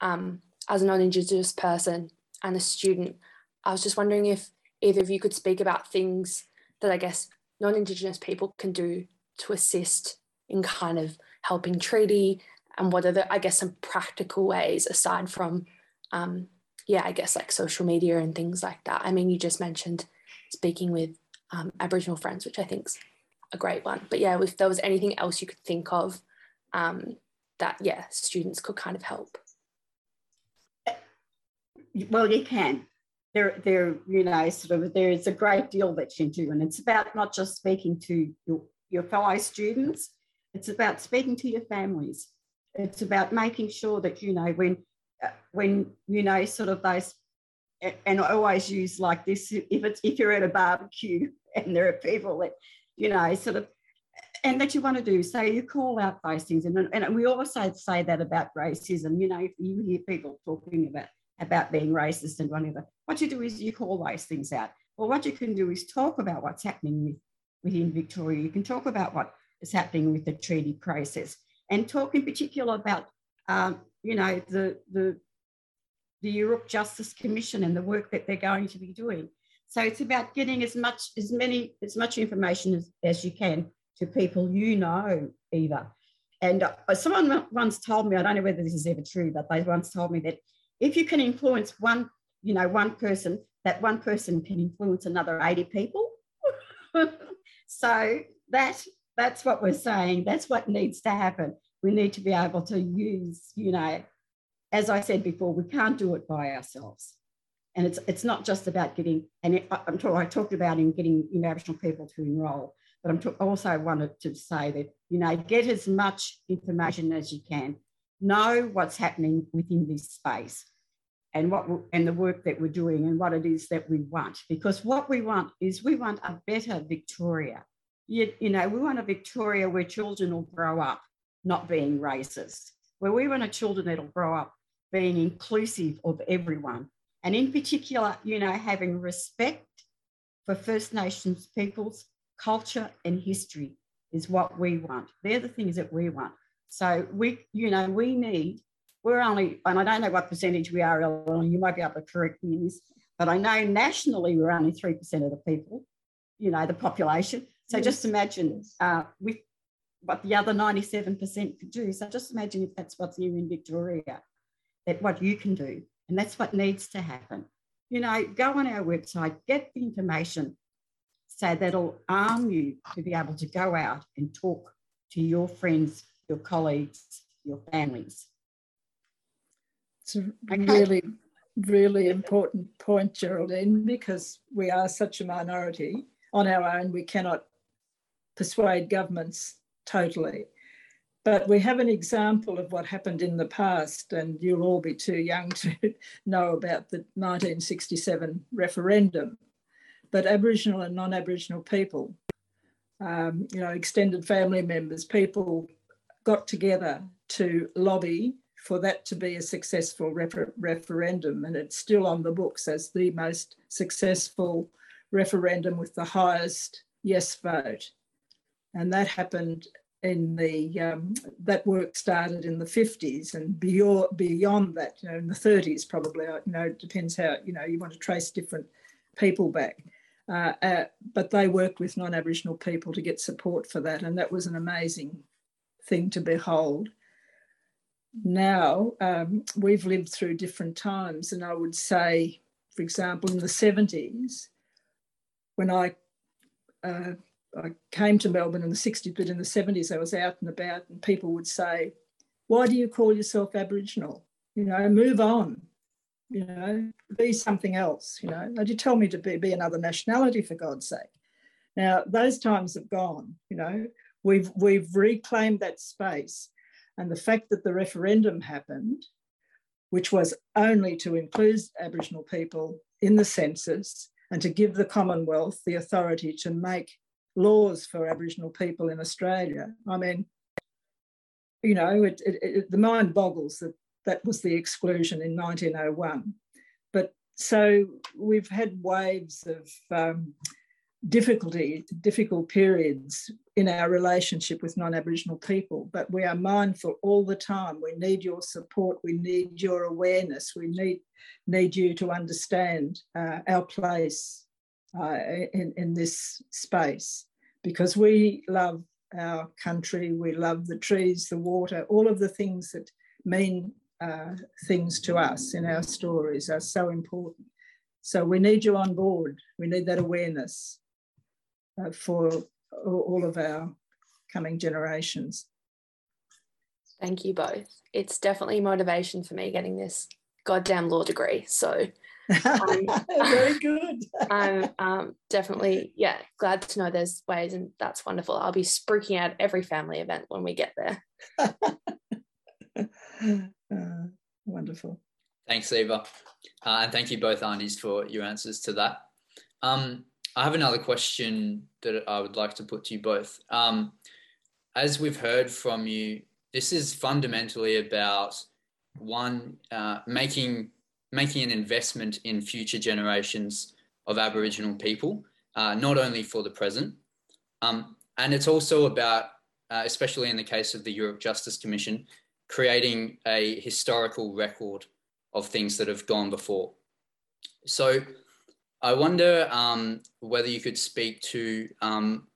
um, as a non-Indigenous person and a student, I was just wondering if either of you could speak about things that I guess non-Indigenous people can do to assist in kind of helping treaty and what are the, I guess, some practical ways aside from, um, yeah, I guess like social media and things like that. I mean, you just mentioned speaking with um, Aboriginal friends, which I think's a great one. But yeah, if there was anything else you could think of um, that, yeah, students could kind of help. Well, you can. There, there, you know, sort of, there is a great deal that you do, and it's about not just speaking to your, your fellow students, it's about speaking to your families. It's about making sure that you know when, uh, when you know, sort of those, and I always use like this: if it's if you're at a barbecue and there are people that, you know, sort of and that you want to do. So you call out those things. And, and we also say that about racism. You know, if you hear people talking about, about being racist and whatever. What you do is you call those things out. Well, what you can do is talk about what's happening with, within Victoria. You can talk about what is happening with the treaty process and talk in particular about, um, you know, the, the, the Yoorrook Justice Commission and the work that they're going to be doing. So it's about getting as much, as many, as much information as, as you can to people you know, Eva. And uh, someone once told me, I don't know whether this is ever true, but they once told me that if you can influence one, you know, one person, that one person can influence another 80 people. so that that's what we're saying. That's what needs to happen. We need to be able to use, you know, as I said before, we can't do it by ourselves. And it's it's not just about getting, and it, I'm talking, I talked about in getting you know, Aboriginal people to enrol. But I'm also wanted to say that, you know, get as much information as you can, know what's happening within this space and what and the work that we're doing and what it is that we want. Because what we want is we want a better Victoria. You, you know, we want a Victoria where children will grow up not being racist, where we want our children that'll grow up being inclusive of everyone. And in particular, you know, having respect for First Nations peoples culture and history is what we want. They're the things that we want. So we, you know, we need, we're only, and I don't know what percentage we are, Ellen, you might be able to correct me in this, but I know nationally we're only 3% of the people, you know, the population. So yes. just imagine uh, with what the other 97% could do. So just imagine if that's what's here in Victoria, that what you can do. And that's what needs to happen. You know, go on our website, get the information, so that'll arm you to be able to go out and talk to your friends, your colleagues, your families. It's a okay. really, really important point, Geraldine, because we are such a minority. On our own, we cannot persuade governments totally. But we have an example of what happened in the past, and you'll all be too young to know about the 1967 referendum but Aboriginal and non-Aboriginal people, um, you know, extended family members, people got together to lobby for that to be a successful refer- referendum, and it's still on the books as the most successful referendum with the highest yes vote, and that happened in the um, that work started in the 50s and beyond beyond that you know in the 30s probably you know it depends how you know you want to trace different people back uh, uh, but they worked with non Aboriginal people to get support for that, and that was an amazing thing to behold. Now, um, we've lived through different times, and I would say, for example, in the 70s, when I uh, I came to Melbourne in the 60s, but in the 70s, I was out and about, and people would say, Why do you call yourself Aboriginal? You know, move on you know, be something else, you know. Did you tell me to be, be another nationality for God's sake? Now, those times have gone, you know. We've, we've reclaimed that space. And the fact that the referendum happened, which was only to include Aboriginal people in the census and to give the Commonwealth the authority to make laws for Aboriginal people in Australia. I mean, you know, it, it, it, the mind boggles that that was the exclusion in 1901. But so we've had waves of um, difficulty, difficult periods in our relationship with non-Aboriginal people, but we are mindful all the time. We need your support. We need your awareness. We need need you to understand uh, our place uh, in, in this space because we love our country, we love the trees, the water, all of the things that mean uh, things to us in our stories are so important. So we need you on board. We need that awareness uh, for all of our coming generations. Thank you both. It's definitely motivation for me getting this goddamn law degree. So um, very good. I'm um, definitely, yeah, glad to know there's ways, and that's wonderful. I'll be spruiking out every family event when we get there. uh, wonderful. Thanks, Eva. Uh, and thank you both, aunties, for your answers to that. Um, I have another question that I would like to put to you both. Um, as we've heard from you, this is fundamentally about one uh, making making an investment in future generations of Aboriginal people, uh, not only for the present, um, and it's also about, uh, especially in the case of the Yoorrook Justice Commission, creating a historical record of things that have gone before. So, I wonder um, whether you could speak to um,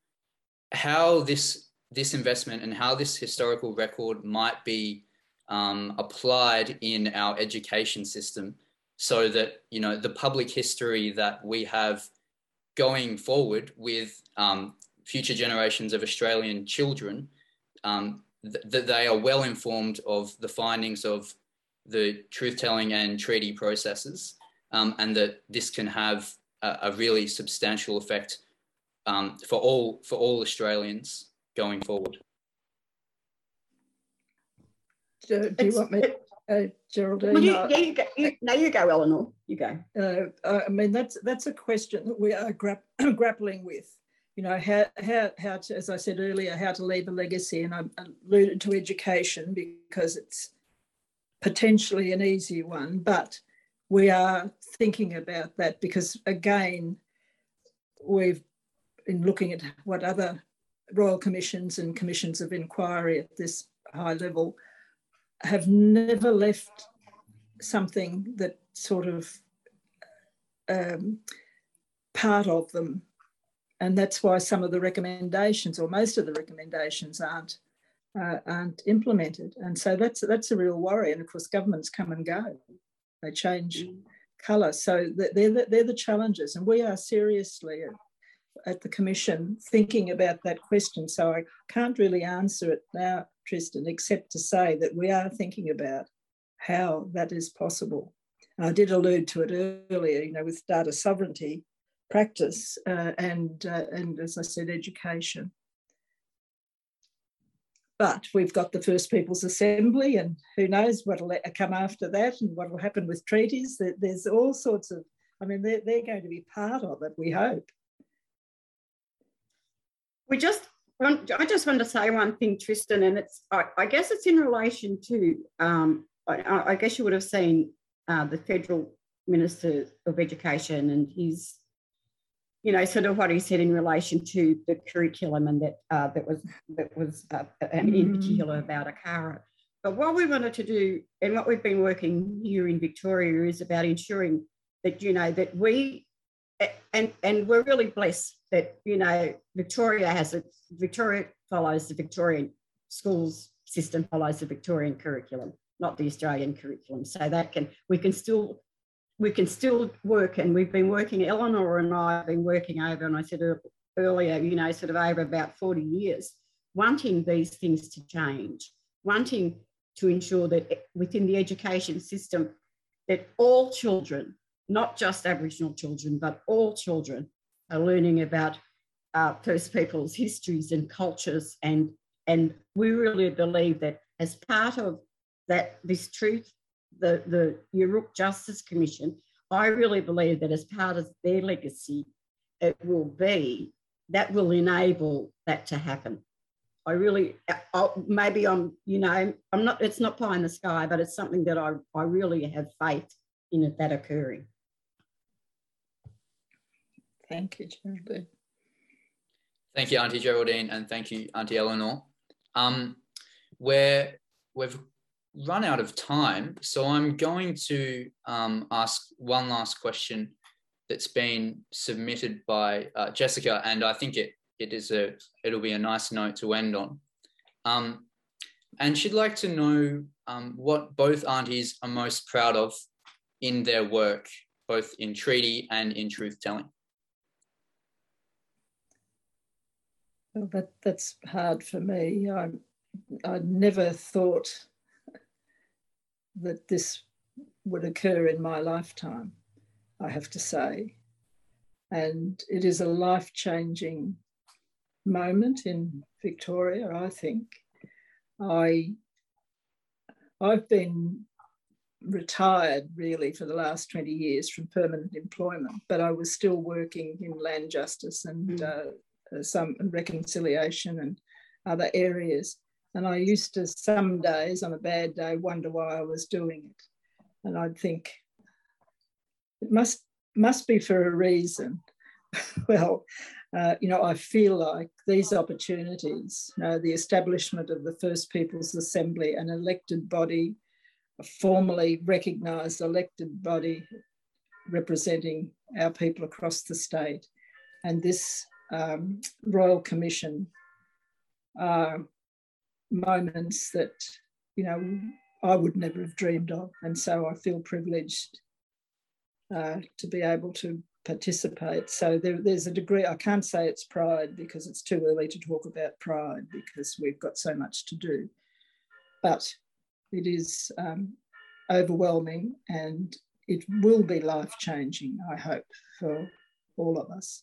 how this this investment and how this historical record might be um, applied in our education system so that you know the public history that we have going forward with um, future generations of Australian children um, th- that they are well informed of the findings of the truth telling and treaty processes um, and that this can have a, a really substantial effect um, for all for all Australians going forward. Do, do you want me, uh, Geraldine? Well, you, yeah, you go. You, no, you go, Eleanor. You go. Uh, I mean, that's that's a question that we are gra grappling with. You know, how how how to, as I said earlier, how to leave a legacy, and I alluded to education because it's potentially an easy one, but we are thinking about that because again, we've been looking at what other royal commissions and commissions of inquiry at this high level have never left something that sort of um, part of them. And that's why some of the recommendations, or most of the recommendations, aren't uh, aren't implemented. And so that's that's a real worry. And of course, governments come and go; they change mm. colour. So they're the, they're the challenges, and we are seriously at the Commission thinking about that question. So I can't really answer it now, Tristan, except to say that we are thinking about how that is possible. I did allude to it earlier, you know, with data sovereignty practice uh, and, uh, and, as I said, education. But we've got the First Peoples Assembly, and who knows what will come after that and what will happen with treaties. There's all sorts of, I mean, they're, they're going to be part of it, we hope. We just I just want to say one thing, Tristan, and it's I, I guess it's in relation to um, I, I, guess you would have seen uh, the federal minister of education and his you know sort of what he said in relation to the curriculum and that uh, that was that was uh, in mm. particular about ACARA. But what we wanted to do and what we've been working here in Victoria is about ensuring that you know that we and and we're really blessed that you know Victoria has a Victoria follows the Victorian schools system follows the Victorian curriculum, not the Australian curriculum. So that can we can still we can still work, and we've been working. Eleanor and I have been working over, and I said earlier, you know, sort of over about forty years, wanting these things to change, wanting to ensure that within the education system that all children not just Aboriginal children, but all children are learning about uh, First Peoples histories and cultures. And, and we really believe that as part of that, this truth, the, the Yoorrook Justice Commission, I really believe that as part of their legacy, it will be that will enable that to happen. I really, I'll, maybe I'm, you know, I'm not, it's not pie in the sky, but it's something that I, I really have faith in that occurring. Thank you, Geraldine. Thank you, Auntie Geraldine, and thank you, Auntie Eleanor. Um, we're, we've run out of time, so I'm going to um, ask one last question that's been submitted by uh, Jessica, and I think it it is a it'll be a nice note to end on. Um, and she'd like to know um, what both aunties are most proud of in their work, both in treaty and in truth telling. Well, that that's hard for me. I I never thought that this would occur in my lifetime. I have to say, and it is a life changing moment in Victoria. I think I I've been retired really for the last 20 years from permanent employment, but I was still working in land justice and mm. uh, uh, some reconciliation and other areas. And I used to some days on a bad day wonder why I was doing it. And I'd think it must must be for a reason. well, uh, you know, I feel like these opportunities, you know, the establishment of the First Peoples Assembly, an elected body, a formally recognised elected body representing our people across the state, and this um, Royal Commission are moments that, you know, I would never have dreamed of. And so I feel privileged uh, to be able to participate. So there, there's a degree, I can't say it's pride because it's too early to talk about pride because we've got so much to do. But it is um, overwhelming and it will be life changing, I hope, for all of us.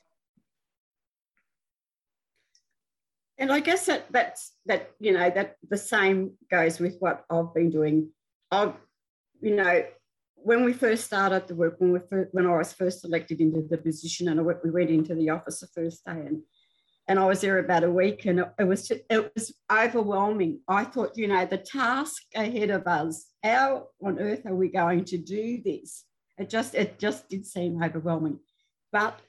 And I guess that that's that you know that the same goes with what I've been doing. I've you know when we first started the work, when we first, when I was first elected into the position, and we went into the office the first day, and and I was there about a week, and it, it was it was overwhelming. I thought, you know, the task ahead of us. How on earth are we going to do this? It just it just did seem overwhelming, but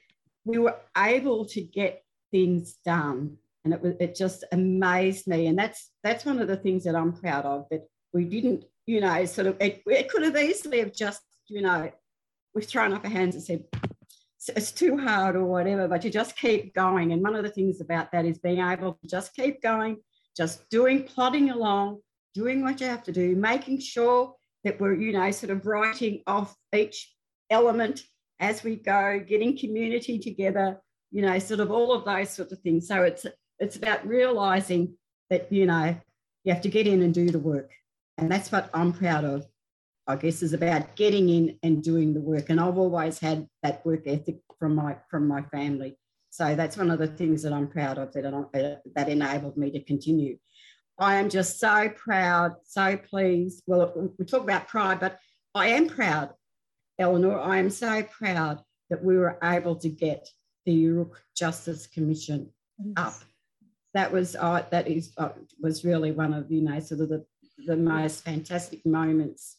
we were able to get things done and it was it just amazed me. And that's that's one of the things that i'm proud of that we didn't you know sort of it, it could have easily have just you know we've thrown up our hands and said it's too hard or whatever but you just keep going. And one of the things about that is being able to just keep going just doing plodding along doing what you have to do making sure that we're you know sort of writing off each element as we go getting community together you know sort of all of those sort of things. So it's it's about realizing that, you know, you have to get in and do the work. And that's what I'm proud of, I guess, is about getting in and doing the work. And I've always had that work ethic from my from my family. So that's one of the things that I'm proud of that, uh, that enabled me to continue. I am just so proud, so pleased. Well, we talk about pride, but I am proud, Eleanor. I am so proud that we were able to get the Yoorrook Justice Commission up that was uh, that is uh, was really one of you know sort of the, the most fantastic moments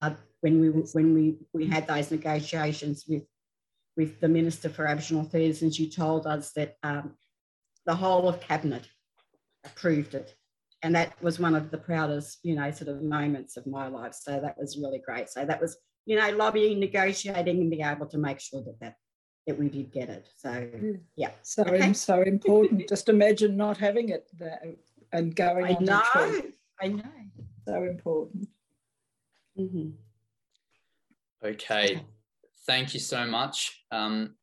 uh, when we when we we had those negotiations with with the minister for Aboriginal Affairs, and she told us that um, the whole of cabinet approved it, and that was one of the proudest you know sort of moments of my life. So that was really great. So that was you know lobbying, negotiating, and being able to make sure that that that we did get it. So mm. yeah, so okay. so important. Just imagine not having it there and going. I know. I know. So important. Mm-hmm. Okay, thank you so much. Um,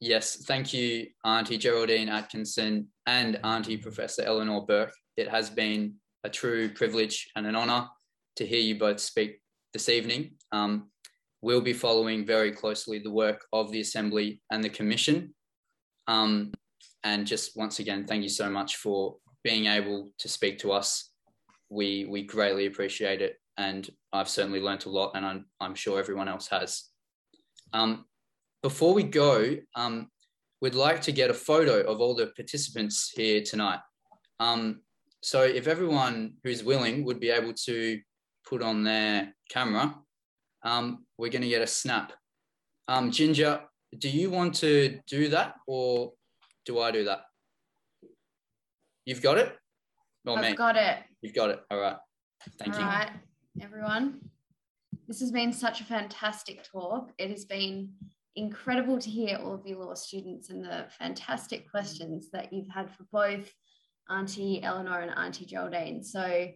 yes, thank you, Auntie Geraldine Atkinson and Auntie Professor Eleanor Bourke. It has been a true privilege and an honour to hear you both speak this evening. Um, will be following very closely the work of the Assembly and the Commission. Um, and just once again, thank you so much for being able to speak to us. We, we greatly appreciate it. And I've certainly learnt a lot, and I'm, I'm sure everyone else has. Um, before we go, um, we'd like to get a photo of all the participants here tonight. Um, so if everyone who's willing would be able to put on their camera, um, we're going to get a snap. Um, Ginger, do you want to do that or do I do that? You've got it? Or I've me? got it. You've got it. All right. Thank All you. All right, everyone. This has been such a fantastic talk. It has been incredible to hear all of you law students and the fantastic questions that you've had for both Auntie Eleanor and Auntie Geraldine. So,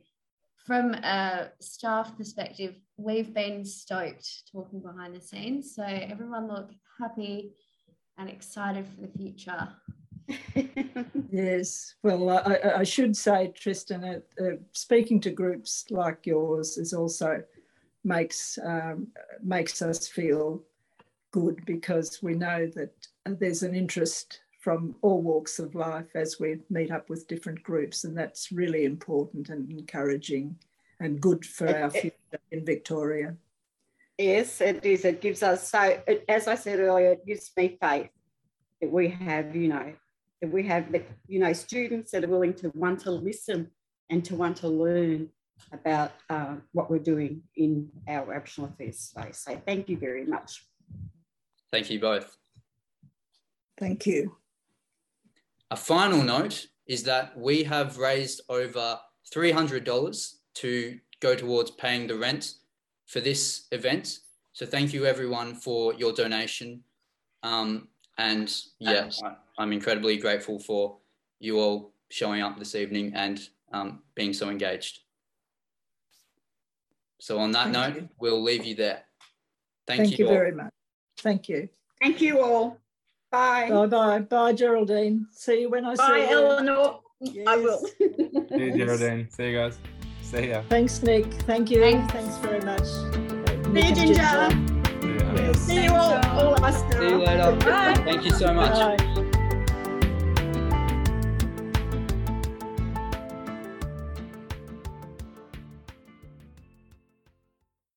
from a staff perspective, we've been stoked talking behind the scenes. So, everyone look happy and excited for the future. yes, well, I, I, should say, Tristan, uh, uh, speaking to groups like yours is also makes um, makes us feel good because we know that there's an interest from all walks of life as we meet up with different groups, and that's really important and encouraging and good for our future in Victoria. Yes, it is. It gives us so. It, as I said earlier, it gives me faith that we have, you know, that we have, that, you know, students that are willing to want to listen and to want to learn about uh, what we're doing in our Aboriginal Affairs space. So thank you very much. Thank you both. Thank you. A final note is that we have raised over $300 to go towards paying the rent for this event. So thank you everyone for your donation. Um, and yeah, I, am incredibly grateful for you all showing up this evening and um, being so engaged. So on that thank note, you. we'll leave you there. Thank, thank you, you very much. Thank you. Thank you all. Bye. Bye bye. Bye, Geraldine. See you when I bye, see you. Bye, Eleanor. Yes. I will. See you, Geraldine. See you guys. See ya. Thanks, Nick. Thank you. Thanks, Thanks very much. See you, Ginger. See you, See you all. all See you later. Bye. Thank you so much. Bye.